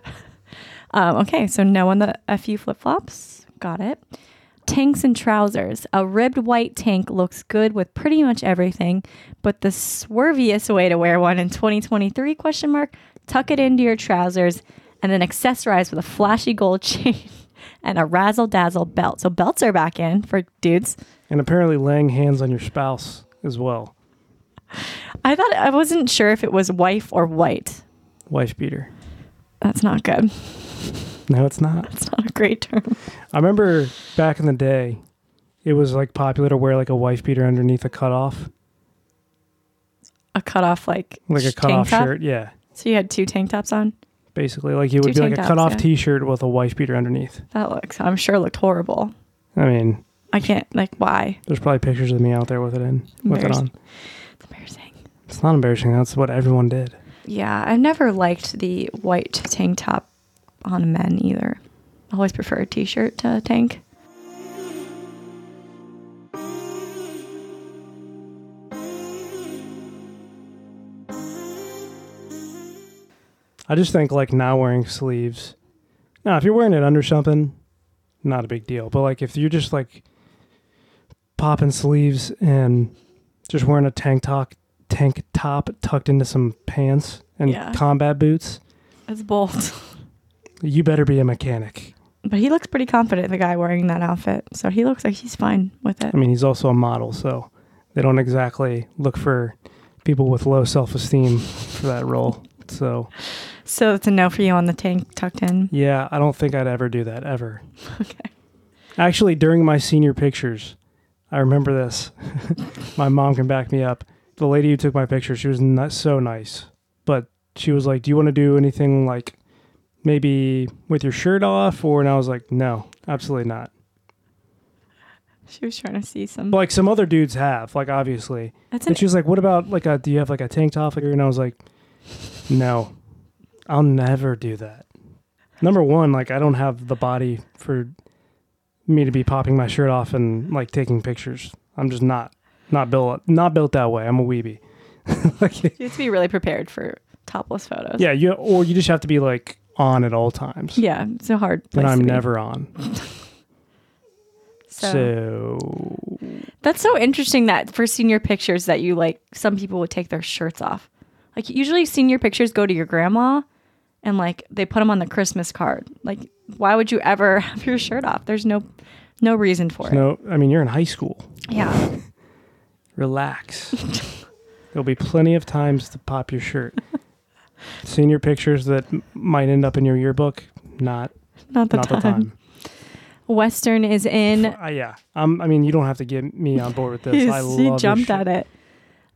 um, okay, so no on the a few flip flops. Got it. Tanks and trousers. A ribbed white tank looks good with pretty much everything, but the swerviest way to wear one in 2023 question mark, tuck it into your trousers and then accessorize with a flashy gold chain and a razzle dazzle belt. So belts are back in for dudes. and apparently, laying hands on your spouse as well. I thought I wasn't sure if it was wife or white. Wife beater. That's not good. No, it's not. It's not a great term. I remember back in the day, it was like popular to wear like a wife beater underneath a cutoff, A cutoff like like a cutoff top? shirt. Yeah, So you had two tank tops on. basically, like it would Two be like a tops, cutoff yeah. T-shirt with a wife beater underneath. That looks, I'm sure, looked horrible. I mean, I can't like why. there's probably pictures of me out there with it in, with it on. It's not embarrassing. That's what everyone did. Yeah, I've never liked the white tank top on men either. I always prefer a t-shirt to a tank. I just think like not wearing sleeves. Now, if you're wearing it under something, not a big deal. But like if you're just like popping sleeves and just wearing a tank top, tank top tucked into some pants and Yeah. combat boots, It's bold. you better be a mechanic. But he looks pretty confident, the guy wearing that outfit. So he looks like he's fine with it. I mean, he's also a model, so they don't exactly look for people with low self esteem for that role. So So it's a no for you on the tank tucked in. yeah, I don't think I'd ever do that ever. Okay. Actually, during my senior pictures, I remember this. my mom can back me up. The lady who took my picture, she was not so nice, but she was like, "Do you want to do anything like maybe with your shirt off?" Or and I was like, "No, absolutely not." She was trying to see some. But, like some other dudes have, like obviously. That's and an- she was like, "What about like a? Do you have like a tank top?" And I was like, "No, I'll never do that." Number one, like I don't have the body for me to be popping my shirt off and like taking pictures. I'm just not not built not built that way. I'm a weeby. like, You have to be really prepared for topless photos. yeah, you or you just have to be like on at all times. Yeah, it's a hard. and I'm to be. never on. So, So that's so interesting that for senior pictures that you like some people would take their shirts off. Like usually senior pictures go to your grandma and like they put them on the Christmas card. Like why would you ever have your shirt off? There's no no reason for it. no, I mean you're in high school. Yeah. Relax. There'll be plenty of times to pop your shirt. Senior pictures that m- might end up in your yearbook, not Not the not time. the time. Western is in Uh, yeah, um, I mean you don't have to get me on board with this. I love he this jumped shit. at it.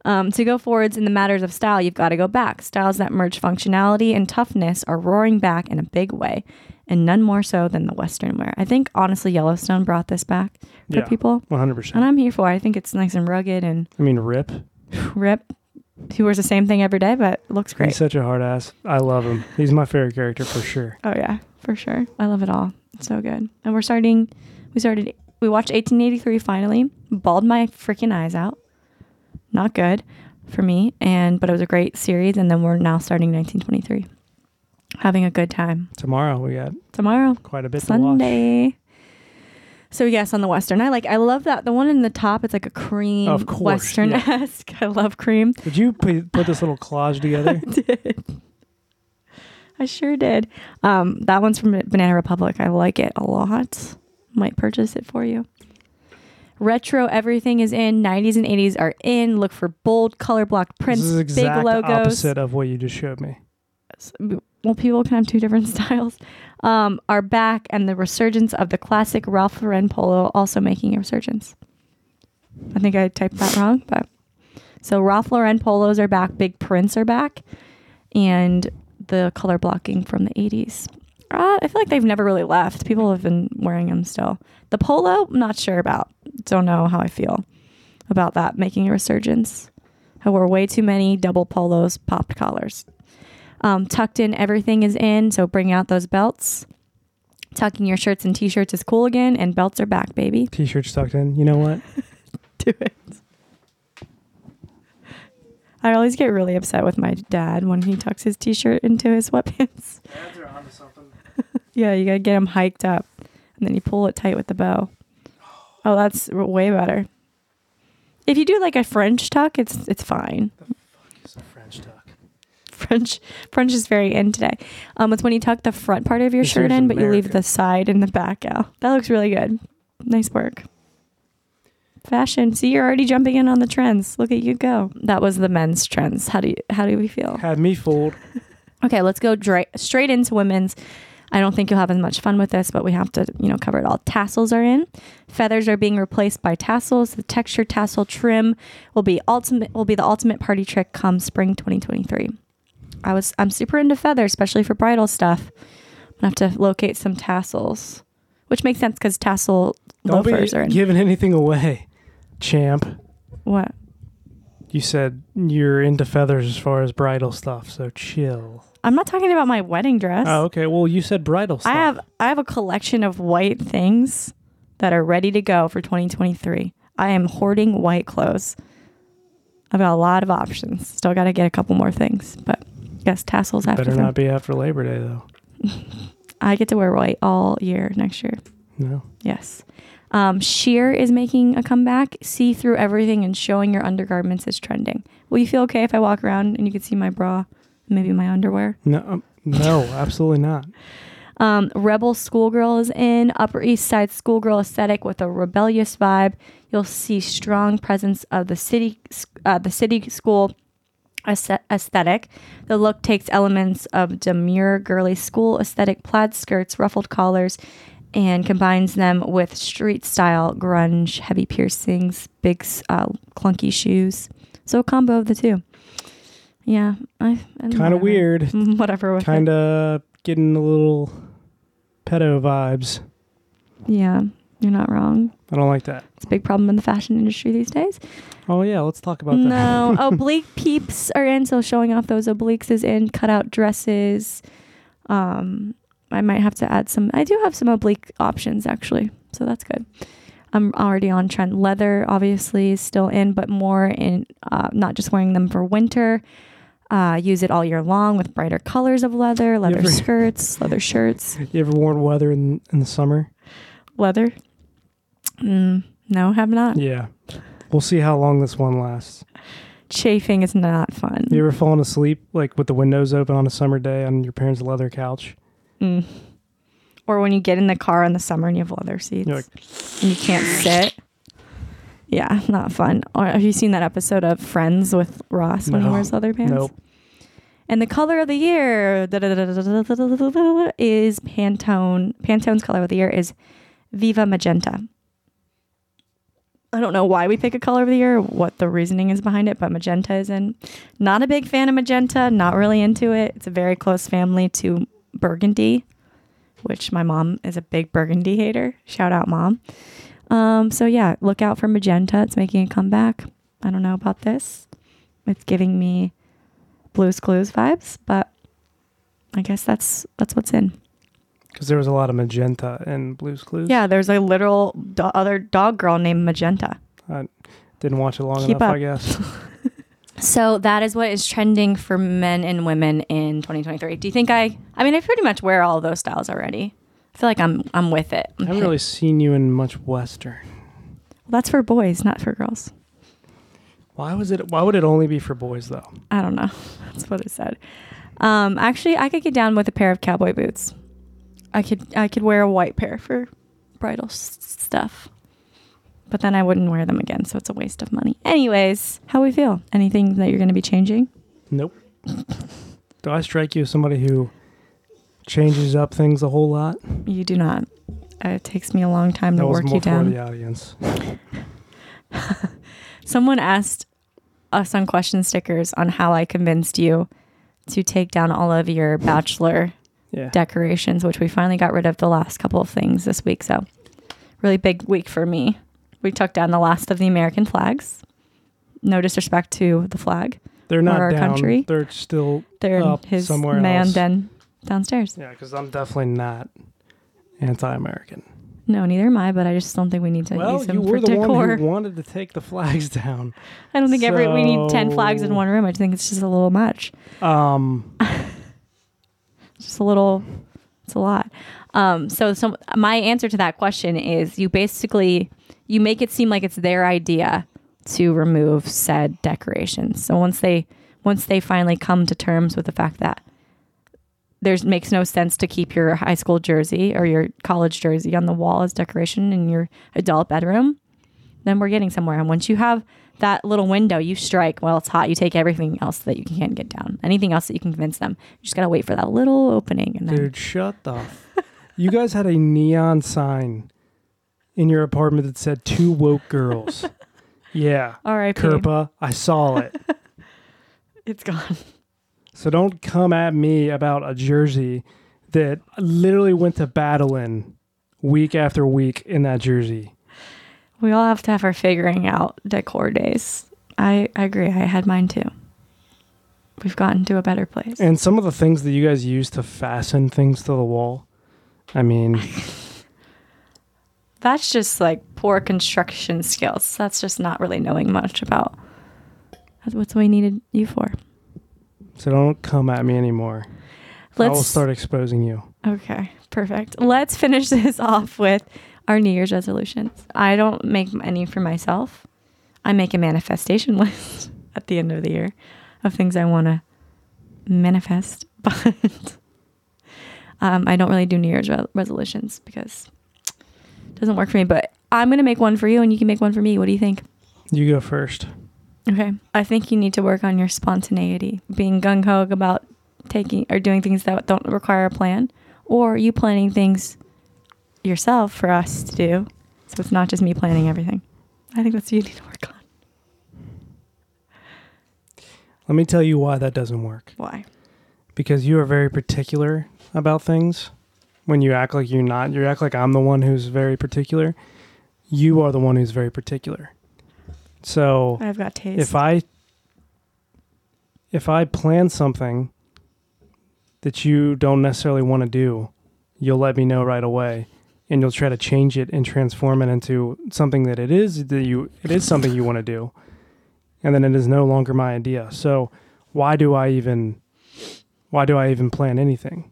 Um, to go forwards in the matters of style, you've got to go back. Styles that merge functionality and toughness are roaring back in a big way, and none more so than the Western wear. I think honestly, Yellowstone brought this back for Yeah, people, One hundred and percent. And I'm here for it. I think it's nice and rugged and I mean, Rip. rip. He wears the same thing every day, but looks great. He's such a hard ass. I love him. He's my favorite character for sure. Oh yeah, for sure. I love it all. It's so good. And we're starting. We started. We watched 1883 finally. Bawled my freaking eyes out. Not good for me. And but it was a great series. And then we're now starting 1923. Having a good time Tomorrow we got tomorrow. quite a bit. Sunday. So yes, on the western, I like. I love that the one in the top. It's like a cream Of course, western esque. I love cream. Did you put, put this little collage together? I did. I sure did. Um, that one's from Banana Republic. I like it a lot. Might purchase it for you. Retro everything is in. 90s and 80s are in. Look for bold color block prints, this is exact big logos. opposite of what you just showed me. Well, people can have two different styles. Um, are back, and the resurgence of the classic Ralph Lauren polo also making a resurgence. I think I typed that wrong, but so Ralph Lauren polos are back. Big prints are back, and the color blocking from the 80s. Uh, I feel like they've never really left. People have been wearing them still. The polo, I'm not sure about. Don't know how I feel about that making a resurgence. I wore way too many double polos, popped collars. Um, tucked in, everything is in. So bring out those belts. Tucking your shirts and t-shirts is cool again, and belts are back, baby. T-shirts tucked in. You know what? Do it. I always get really upset with my dad when he tucks his t-shirt into his sweatpants. yeah, you gotta get him hiked up, and then you pull it tight with the bow. Oh, that's way better. If you do like a French tuck, it's it's fine. It's a French tuck. French French is very in today. Um, it's when you tuck the front part of your This shirt in, but you leave the side and the back out. That looks really good. Nice work. Fashion. See, you're already jumping in on the trends. Look at you go. That was the men's trends. How do you, how do we feel? Had me fooled. Okay, let's go dra- straight into women's. I don't think you'll have as much fun with this, but we have to, you know, cover it all. Tassels are in. Feathers are being replaced by tassels. The texture tassel trim will be ultimate will be the ultimate party trick come spring 2023. I was I'm super into feathers, especially for bridal stuff. I'm gonna have to locate some tassels, which makes sense because tassel Don't be loafers are in. giving anything away, champ. what? You said you're into feathers as far as bridal stuff, so chill. I'm not talking about my wedding dress. Oh, okay. Well, you said bridal stuff. I have I have a collection of white things that are ready to go for 2023. I am hoarding white clothes. I've got a lot of options. Still got to get a couple more things, but yes, tassels after. Better them. not be after Labor Day though. I get to wear white all year next year. No. Yes. Um, sheer is making a comeback. See through everything and showing your undergarments is trending. Will you feel okay if I walk around and you can see my bra, maybe my underwear? No. um, no. Absolutely not. Um, Rebel Schoolgirl is in Upper East Side schoolgirl aesthetic with a rebellious vibe. You'll see strong presence of the city, uh, the city school aesthetic. The look takes elements of demure girly school aesthetic plaid skirts, ruffled collars, and combines them with street style grunge, heavy piercings, big uh, clunky shoes. So a combo of the two. Yeah, I Kind of weird. Whatever. Kind of getting a little pedo vibes. Yeah, you're not wrong. I don't like that. It's a big problem in the fashion industry these days. Oh yeah, let's talk about that. No, oblique peeps are in, so showing off those obliques is in. Cutout dresses. Um, I might have to add some. I do have some oblique options actually, so that's good. I'm already on trend. Leather obviously is still in, but more in uh, not just wearing them for winter. Uh, use it all year long with brighter colors of leather, leather ever- skirts, leather shirts, You ever worn leather in in the summer? leather. Mm, no, have not. Yeah. We'll see how long this one lasts. Chafing is not fun. You ever fallen asleep like with the windows open on a summer day on your parents' leather couch? Mm. Or when you get in the car in the summer and you have leather seats like, and you can't sit. Yeah, not fun. Or have you seen that episode of Friends with Ross when no, he wears leather pants? Nope. And the color of the year is Pantone. Pantone's color of the year is Viva Magenta. I don't know why we pick a color of the year, what the reasoning is behind it, but magenta is in. Not a big fan of magenta, not really into it. It's a very close family to burgundy, which my mom is a big burgundy hater. Shout out, mom. Um, so yeah, look out for magenta. It's making a comeback. I don't know about this. It's giving me Blue's Clues vibes, but I guess that's that's what's in. Because there was a lot of magenta in Blue's Clues. Yeah, there's a literal do- other dog girl named Magenta. I didn't watch it long Keep enough, up. I guess. So that is what is trending for men and women in 2023. Do you think I? I mean, I pretty much wear all those styles already. I feel like I'm I'm with it. I I'm haven't hip. really seen you in much Western. Well, that's for boys, not for girls. Why was it? Why would it only be for boys though? I don't know. That's what it said. Um, actually, I could get down with a pair of cowboy boots. I could I could wear a white pair for bridal s- stuff, but then I wouldn't wear them again, so it's a waste of money. Anyways, how we feel? Anything that you're going to be changing? Nope. Do I strike you as somebody who changes up things a whole lot? You do not. Uh, it takes me a long time That to was work more you for down. the audience. Someone asked us on question stickers on how I convinced you to take down all of your bachelor Yeah. decorations, which we finally got rid of the last couple of things this week. So, really big week for me. We took down the last of the American flags. No disrespect to the flag. They're not our down. country. They're still They're up in his somewhere man else. den downstairs. Yeah, because I'm definitely not anti-American. No, neither am I, but I just don't think we need to Well, use them you for were the decor. one who wanted to take the flags down. I don't think every we need ten flags in one room. I just think it's just a little much. Um, just a little it's a lot. Um so some my answer to that question is you basically you make it seem like it's their idea to remove said decorations. So once they once they finally come to terms with the fact that there's makes no sense to keep your high school jersey or your college jersey on the wall as decoration in your adult bedroom then we're getting somewhere. And once you have that little window you strike while it's hot you take everything else that you can get down anything else that you can convince them you just gotta wait for that little opening and then dude, shut the. f- you guys had a neon sign in your apartment that said two woke girls. yeah. All right. Kerpa, I saw it. it's gone So don't come at me about a jersey that literally went to battle in week after week in that jersey. We all have to have our figuring out decor days i, I agree i had mine too we've gotten to a better place And some of the things that you guys use to fasten things to the wall. I mean, that's just like poor construction skills that's just not really knowing much about that's what we needed you for so don't come at me anymore. I will let's start exposing you. Okay, perfect. Let's finish this off with our New Year's resolutions. I don't make any for myself. I make a manifestation list at the end of the year of things I want to manifest. But Um, I don't really do New Year's re- resolutions because it doesn't work for me. But I'm gonna make one for you, and you can make one for me. What do you think? You go first. Okay. I think you need to work on your spontaneity, being gung ho about taking or doing things that don't require a plan, or you planning things yourself for us to do. So it's not just me planning everything. I think that's what you need to work on. Let me tell you why that doesn't work. Why? Because you are very particular about things. When you act like you're not, you act like I'm the one who's very particular. You are the one who's very particular. So I've got taste. if I if I plan something that you don't necessarily want to do, you'll let me know right away and you'll try to change it and transform it into something that it is that you it is something you want to do. And then it is no longer my idea. So why do I even why do I even plan anything?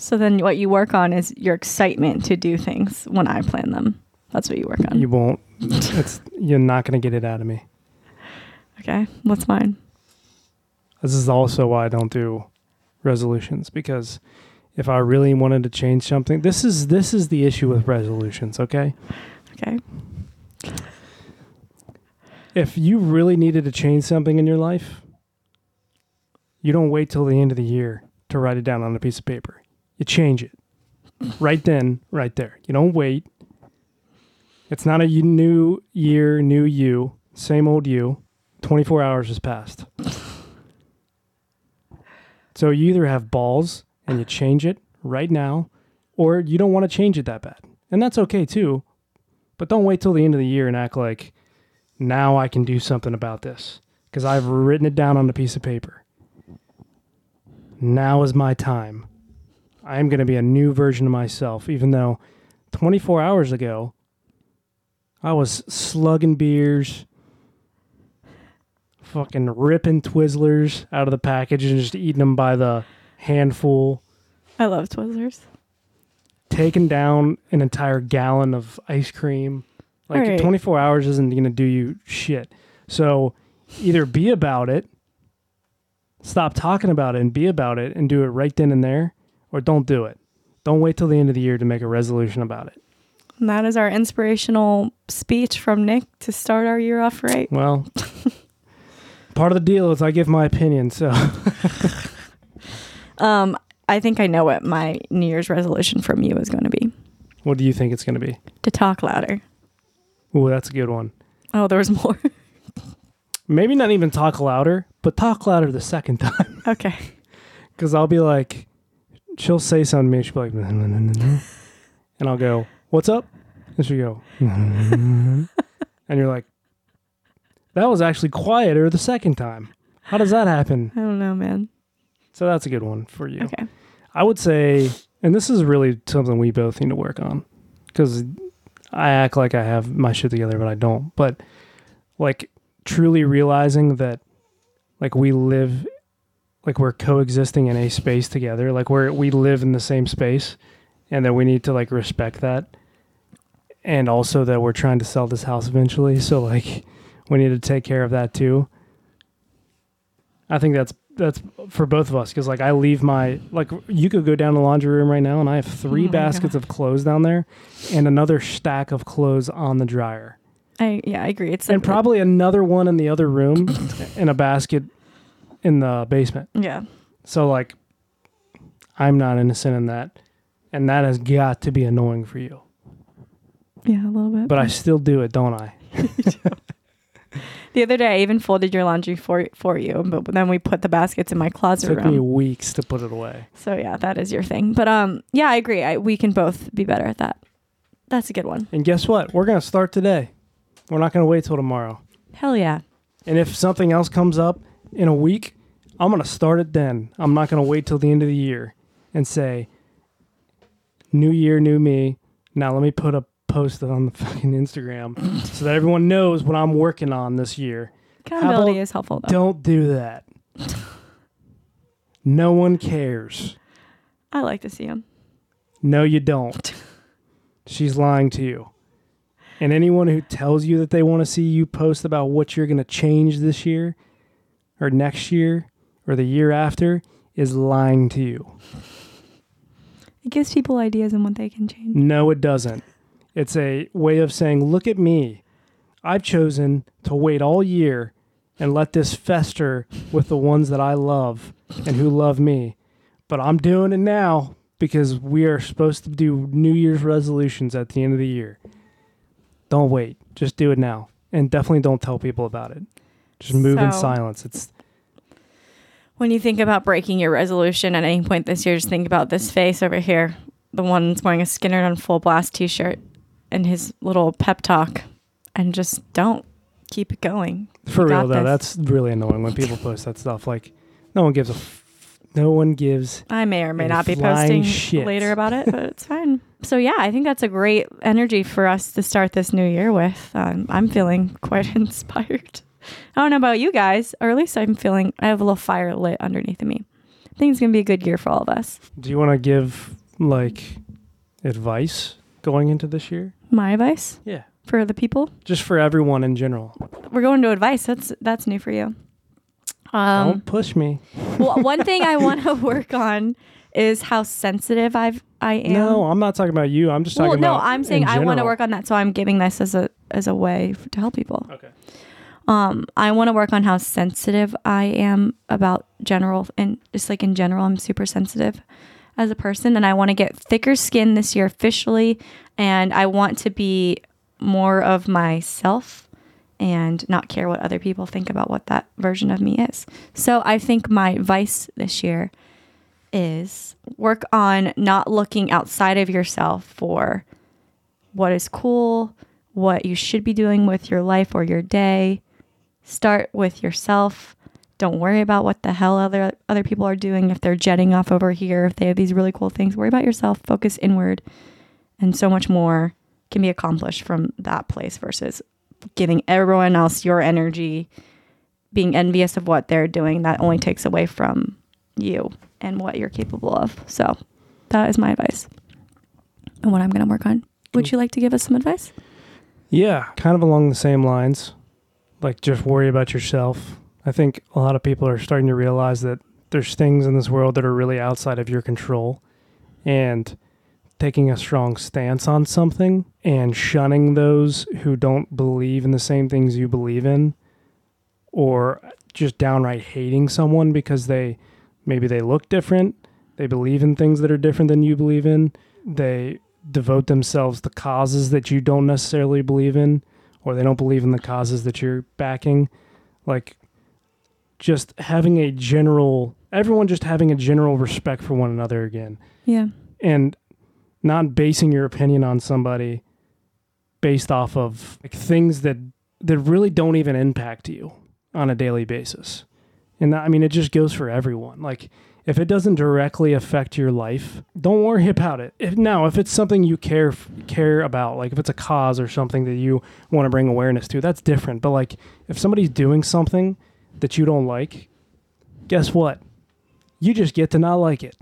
so then what you work on is your excitement to do things when I plan them. That's what you work on. You won't it's you're not going to get it out of me. okay. What's mine? This is also why I don't do resolutions because if I really wanted to change something, this is this is the issue with resolutions, okay? Okay. If you really needed to change something in your life, you don't wait till the end of the year to write it down on a piece of paper. You change it. right then, right there. You don't wait. It's not a new year, new you, same old you. 24 hours has passed. So you either have balls and you change it right now, or you don't want to change it that bad. And that's okay too. But don't wait till the end of the year and act like now I can do something about this because I've written it down on a piece of paper. Now is my time. I am going to be a new version of myself, even though 24 hours ago I was slugging beers, fucking ripping Twizzlers out of the package and just eating them by the handful, I love Twizzlers. taking down an entire gallon of ice cream. Like Alright. 24 hours isn't going to do you shit. So either be about it, stop talking about it and be about it and do it right then and there, or don't do it. Don't wait till the end of the year to make a resolution about it. And that is our inspirational speech from Nick to start our year off right. Well, part of the deal is I give my opinion. So Um, I think I know what my New Year's resolution from you is going to be what do you think it's going to be? to talk louder. Ooh, that's a good one. Oh, there was more. Maybe not even talk louder, but talk louder the second time. okay. Because I'll be like, she'll say something to me, she'll be like, "No, no, no, no, no." and I'll go, "What's up?" And she'll go, and you're like, "That was actually quieter the second time. How does that happen?" I don't know, man. So that's a good one for you. Okay. I would say, and this is really something we both need to work on, because I act like I have my shit together, but I don't. But like truly realizing that, like we live, like we're coexisting in a space together, like we're we live in the same space, and that we need to like respect that, and also that we're trying to sell this house eventually, so like we need to take care of that too. I think that's that's for both of us because like I leave my like you could go down the laundry room right now and I have oh three Oh baskets of clothes down there and another stack of clothes on the dryer I yeah, I agree. It's and like- probably another one in the other room in a basket in the basement. yeah. So like I'm not innocent in that and that has got to be annoying for you. Yeah, a little bit. But I still do it, don't I? the other day I even folded your laundry for for you, but then we put the baskets in my It closet took room. me weeks to put it away. So yeah, that is your thing. But um, yeah, I agree. I, we can both be better at that. That's a good one. And guess what? We're going to start today. We're not going to wait till tomorrow. Hell yeah. And if something else comes up in a week, I'm going to start it then. I'm not going to wait till the end of the year and say, New year, new me. Now let me put a post on the fucking Instagram so that everyone knows what I'm working on this year. Accountability is helpful though. Don't do that. no one cares. I like to see them. No, you don't. She's lying to you. And anyone who tells you that they want to see you post about what you're going to change this year or next year or the year after is lying to you. It gives people ideas on what they can change. No, it doesn't. It's a way of saying, look at me. I've chosen to wait all year and let this fester with the ones that I love and who love me. But I'm doing it now because we are supposed to do New Year's resolutions at the end of the year. Don't wait. Just do it now. And definitely don't tell people about it. Just move in silence. It's When you think about breaking your resolution at any point this year, just think about this face over here. The one that's wearing a Skynyrd on full blast t shirt and his little pep talk. And just don't keep it going. for You real though. this. That's really annoying when people post that stuff. Like no one gives a f- no one gives I may or may not be posting shit. later about it, but it's fine. So yeah, I think that's a great energy for us to start this new year with. Um, I'm feeling quite inspired. I don't know about you guys, or at least I'm feeling I have a little fire lit underneath of me. I think it's gonna be a good year for all of us. Do you want to give like advice going into this year? My advice Yeah. for the people. Just for everyone in general. We're going to advice. That's that's new for you. Um, Don't push me. well, one thing I want to work on is how sensitive I've I am. No, I'm not talking about you. I'm just talking about well, no, I'm saying in I want to work on that, so I'm giving this as a as a way to help people. Okay. Um, I want to work on how sensitive I am about general and just like in general, I'm super sensitive as a person, and I want to get thicker skin this year officially, and I want to be more of myself and not care what other people think about what that version of me is. So I think my advice this year is work on not looking outside of yourself for what is cool, what you should be doing with your life or your day. Start with yourself. Don't worry about what the hell other other people are doing if they're jetting off over here, if they have these really cool things. Worry about yourself, focus inward, and so much more can be accomplished from that place versus giving everyone else your energy, being envious of what they're doing. That only takes away from you and what you're capable of. So that is my advice and what I'm going to work on. Would you like to give us some advice? Yeah, kind of along the same lines. Like just worry about yourself. I think a lot of people are starting to realize that there's things in this world that are really outside of your control. And taking a strong stance on something and shunning those who don't believe in the same things you believe in or just downright hating someone because they maybe they look different, they believe in things that are different than you believe in, they devote themselves to causes that you don't necessarily believe in or they don't believe in the causes that you're backing. Like just having a general everyone just having a general respect for one another again Yeah. and not basing your opinion on somebody based off of like things that that really don't even impact you on a daily basis. And that, I mean it just goes for everyone. Like if it doesn't directly affect your life, don't worry about it. If now if it's something you care care about, like if it's a cause or something that you want to bring awareness to, that's different. But like if somebody's doing something that you don't like, guess what? You just get to not like it.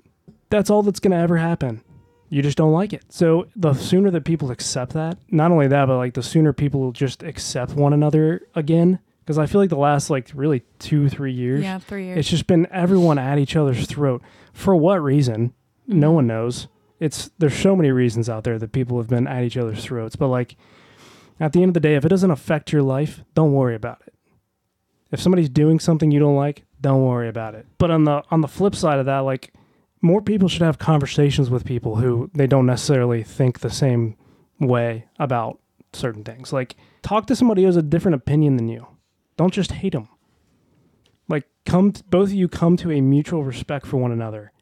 That's all that's going to ever happen. You just don't like it. So the sooner that people accept that, not only that, but like the sooner people will just accept one another again. Because I feel like the last like really two, three years, Yeah, three years. it's just been everyone at each other's throat. For what reason? No mm-hmm. one knows. It's there's so many reasons out there that people have been at each other's throats. But like at the end of the day, if it doesn't affect your life, don't worry about it. If somebody's doing something you don't like, don't worry about it. But on the on the flip side of that, like more people should have conversations with people who they don't necessarily think the same way about certain things. Like talk to somebody who has a different opinion than you. Don't just hate them. Like come both of you come to a mutual respect for one another.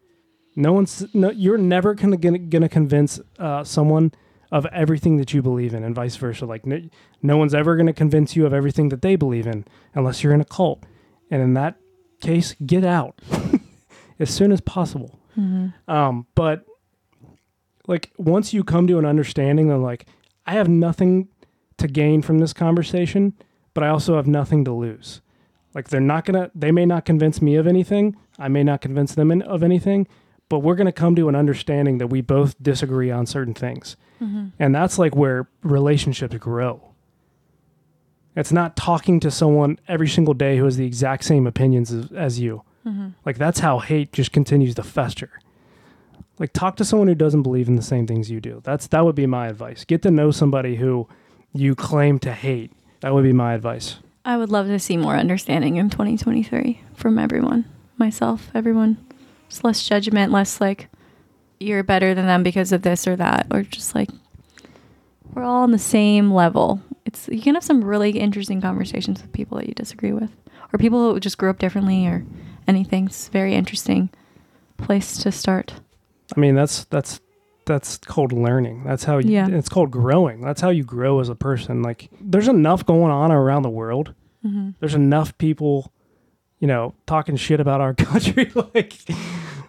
No one's no you're never gonna gonna, gonna convince uh, someone of everything that you believe in and vice versa. Like no, no one's ever gonna convince you of everything that they believe in unless you're in a cult. And in that case, get out as soon as possible. Um, but like once you come to an understanding of like I have nothing to gain from this conversation, but I also have nothing to lose. Like they're not gonna, they may not convince me of anything. I may not convince them in, of anything, but we're gonna come to an understanding that we both disagree on certain things, mm-hmm. and that's like where relationships grow. It's not talking to someone every single day who has the exact same opinions as, as you. Mm-hmm. Like that's how hate just continues to fester. Like talk to someone who doesn't believe in the same things you do. That's that would be my advice. Get to know somebody who you claim to hate. That would be my advice. I would love to see more understanding in 2023 from everyone, myself, everyone. Just less judgment, less like you're better than them because of this or that, or just like we're all on the same level. It's you can have some really interesting conversations with people that you disagree with, or people who just grew up differently, or anything. It's a very interesting place to start. I mean, that's that's that's called learning. That's how you, Yeah. it's called growing. That's how you grow as a person. Like there's enough going on around the world. Mhm. There's enough people, you know, talking shit about our country. like,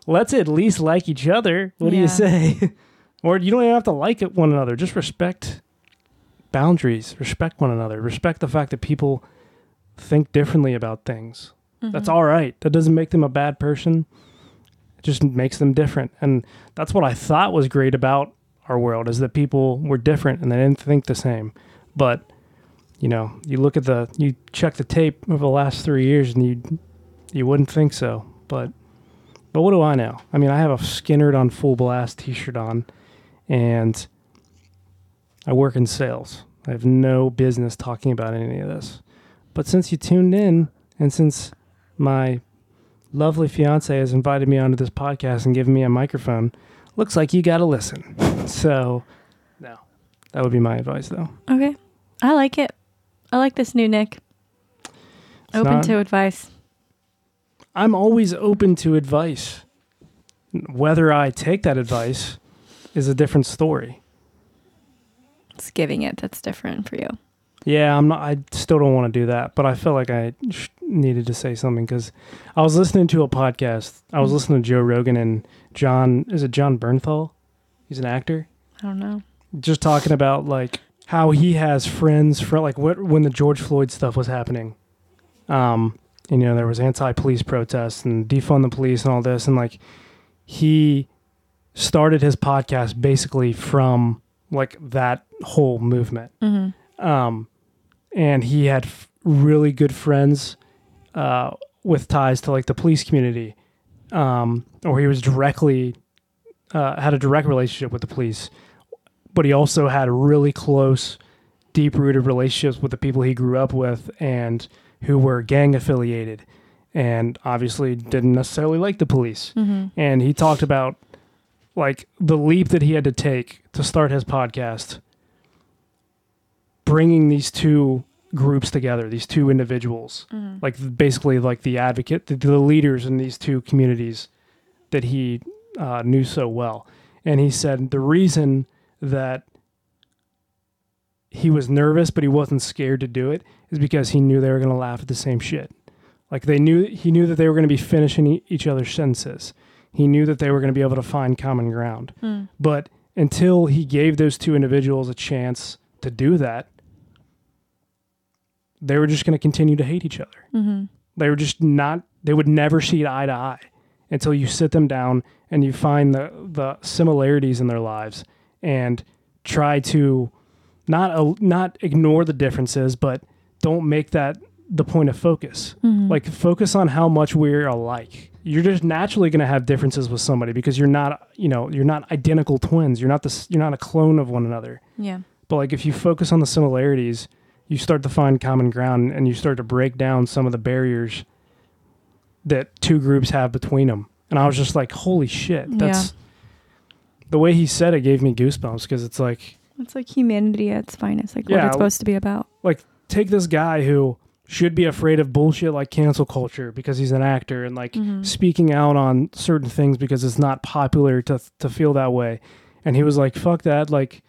let's at least like each other. What do you say? or you don't even have to like it one another. Just respect boundaries. Respect one another. Respect the fact that people think differently about things. That's Mhm. all right. That doesn't make them a bad person. It just makes them different. And that's what I thought was great about our world is that people were different and they didn't think the same. But you know, you look at the you check the tape over the last 3 years and you you wouldn't think so. But but what do I know? I mean, I have a Skynyrd on full blast t-shirt on and I work in sales. I have no business talking about any of this. But since you tuned in and since my lovely fiance has invited me onto this podcast and given me a microphone, looks like you got to listen. So, no, that would be my advice, though. Okay, I like it. I like this new Nick. Open not- to advice. I'm always open to advice. Whether I take that advice is a different story. It's giving it that's different for you. Yeah, I'm not. I still don't want to do that, but I felt like I sh- needed to say something because I was listening to a podcast. I was mm-hmm. listening to Joe Rogan and Jon. Is it Jon Bernthal? He's an actor. I don't know. Just talking about like how he has friends from like what when the George Floyd stuff was happening. Um, and you know there was anti-police protests and defund the police and all this, and like he started his podcast basically from like that whole movement Mhm. um, and he had f- really good friends uh, with ties to like the police community, um, or he was directly uh, had a direct relationship with the police, but he also had really close, deep rooted relationships with the people he grew up with and who were gang affiliated, and obviously didn't necessarily like the police. Mhm. And he talked about like the leap that he had to take to start his podcast bringing these two groups together, these two individuals, Mhm. like basically like the advocate, the, the leaders in these two communities that he uh, knew so well. And he said the reason that he was nervous, but he wasn't scared to do it, is because he knew they were going to laugh at the same shit. Like they knew he knew that they were going to be finishing each other's sentences. He knew that they were going to be able to find common ground. Hmm. But until he gave those two individuals a chance to do that, they were just going to continue to hate each other. Mhm. They were just not. They would never see eye to eye until you sit them down and you find the the similarities in their lives and try to not uh, not ignore the differences, but don't make that the point of focus. Mhm. Like focus on how much we're alike. You're just naturally going to have differences with somebody because you're not, you know, you're not identical twins. You're not this. You're not a clone of one another. Yeah. But like if you focus on the similarities, you start to find common ground and you start to break down some of the barriers that two groups have between them. And I was just like, holy shit. That's the way he said it gave me goosebumps because it's like, It's like humanity at its finest, like what Yeah, it's supposed to be about. like take this guy who should be afraid of bullshit like cancel culture because he's an actor and like Mhm. speaking out on certain things because it's not popular to to feel that way and he was like fuck that like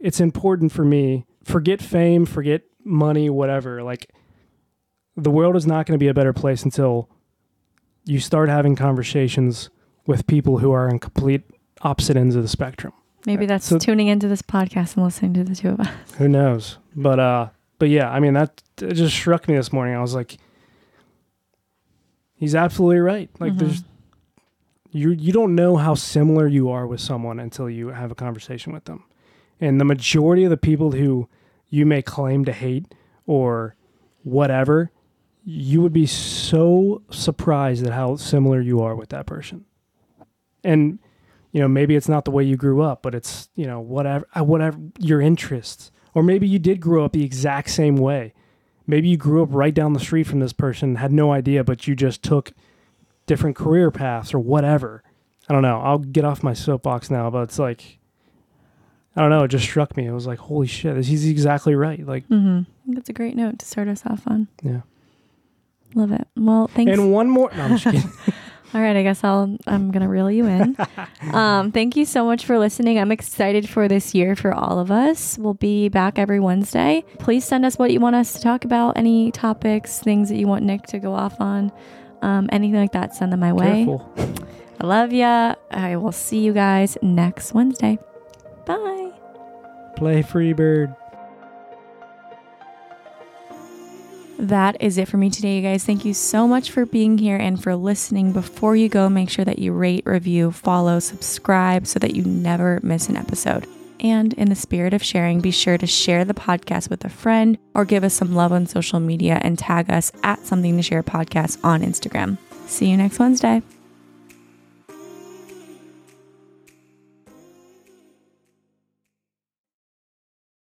it's important for me forget fame forget money whatever like the world is not going to be a better place until you start having conversations with people who are in complete opposite ends of the spectrum Maybe that's So- tuning into this podcast and listening to the two of us. who knows? But uh, but yeah, I mean that it just struck me this morning. I was like, he's absolutely right. Like Mhm. there's you you don't know how similar you are with someone until you have a conversation with them, and the majority of the people who you may claim to hate or whatever, you would be so surprised at how similar you are with that person, and you know, maybe it's not the way you grew up, but it's, you know, whatever, uh, whatever your interests. Or maybe you did grow up the exact same way. Maybe you grew up right down the street from this person, had no idea, but you just took different career paths or whatever. I don't know. I'll get off my soapbox now, but it's like, I don't know. It just struck me. It was like, holy shit, he's exactly right. Like, Mm-hmm. That's a great note to start us off on. yeah. Love it. Well, thanks. And one more. No, I'm just kidding. All right, I guess I'll I'm gonna reel you in. um, thank you so much for listening. I'm excited for this year for all of us. We'll be back every Wednesday. Please send us what you want us to talk about, any topics, things that you want Nick to go off on, um, anything like that. Send them my way. Careful. I love ya. I will see you guys next Wednesday. Bye. Play Freebird. That is it for me today, you guys. Thank you so much for being here and for listening. Before you go, make sure that you rate, review, follow, subscribe so that you never miss an episode. And in the spirit of sharing, be sure to share the podcast with a friend or give us some love on social media and tag us at Something to Share Podcast on Instagram. See you next Wednesday.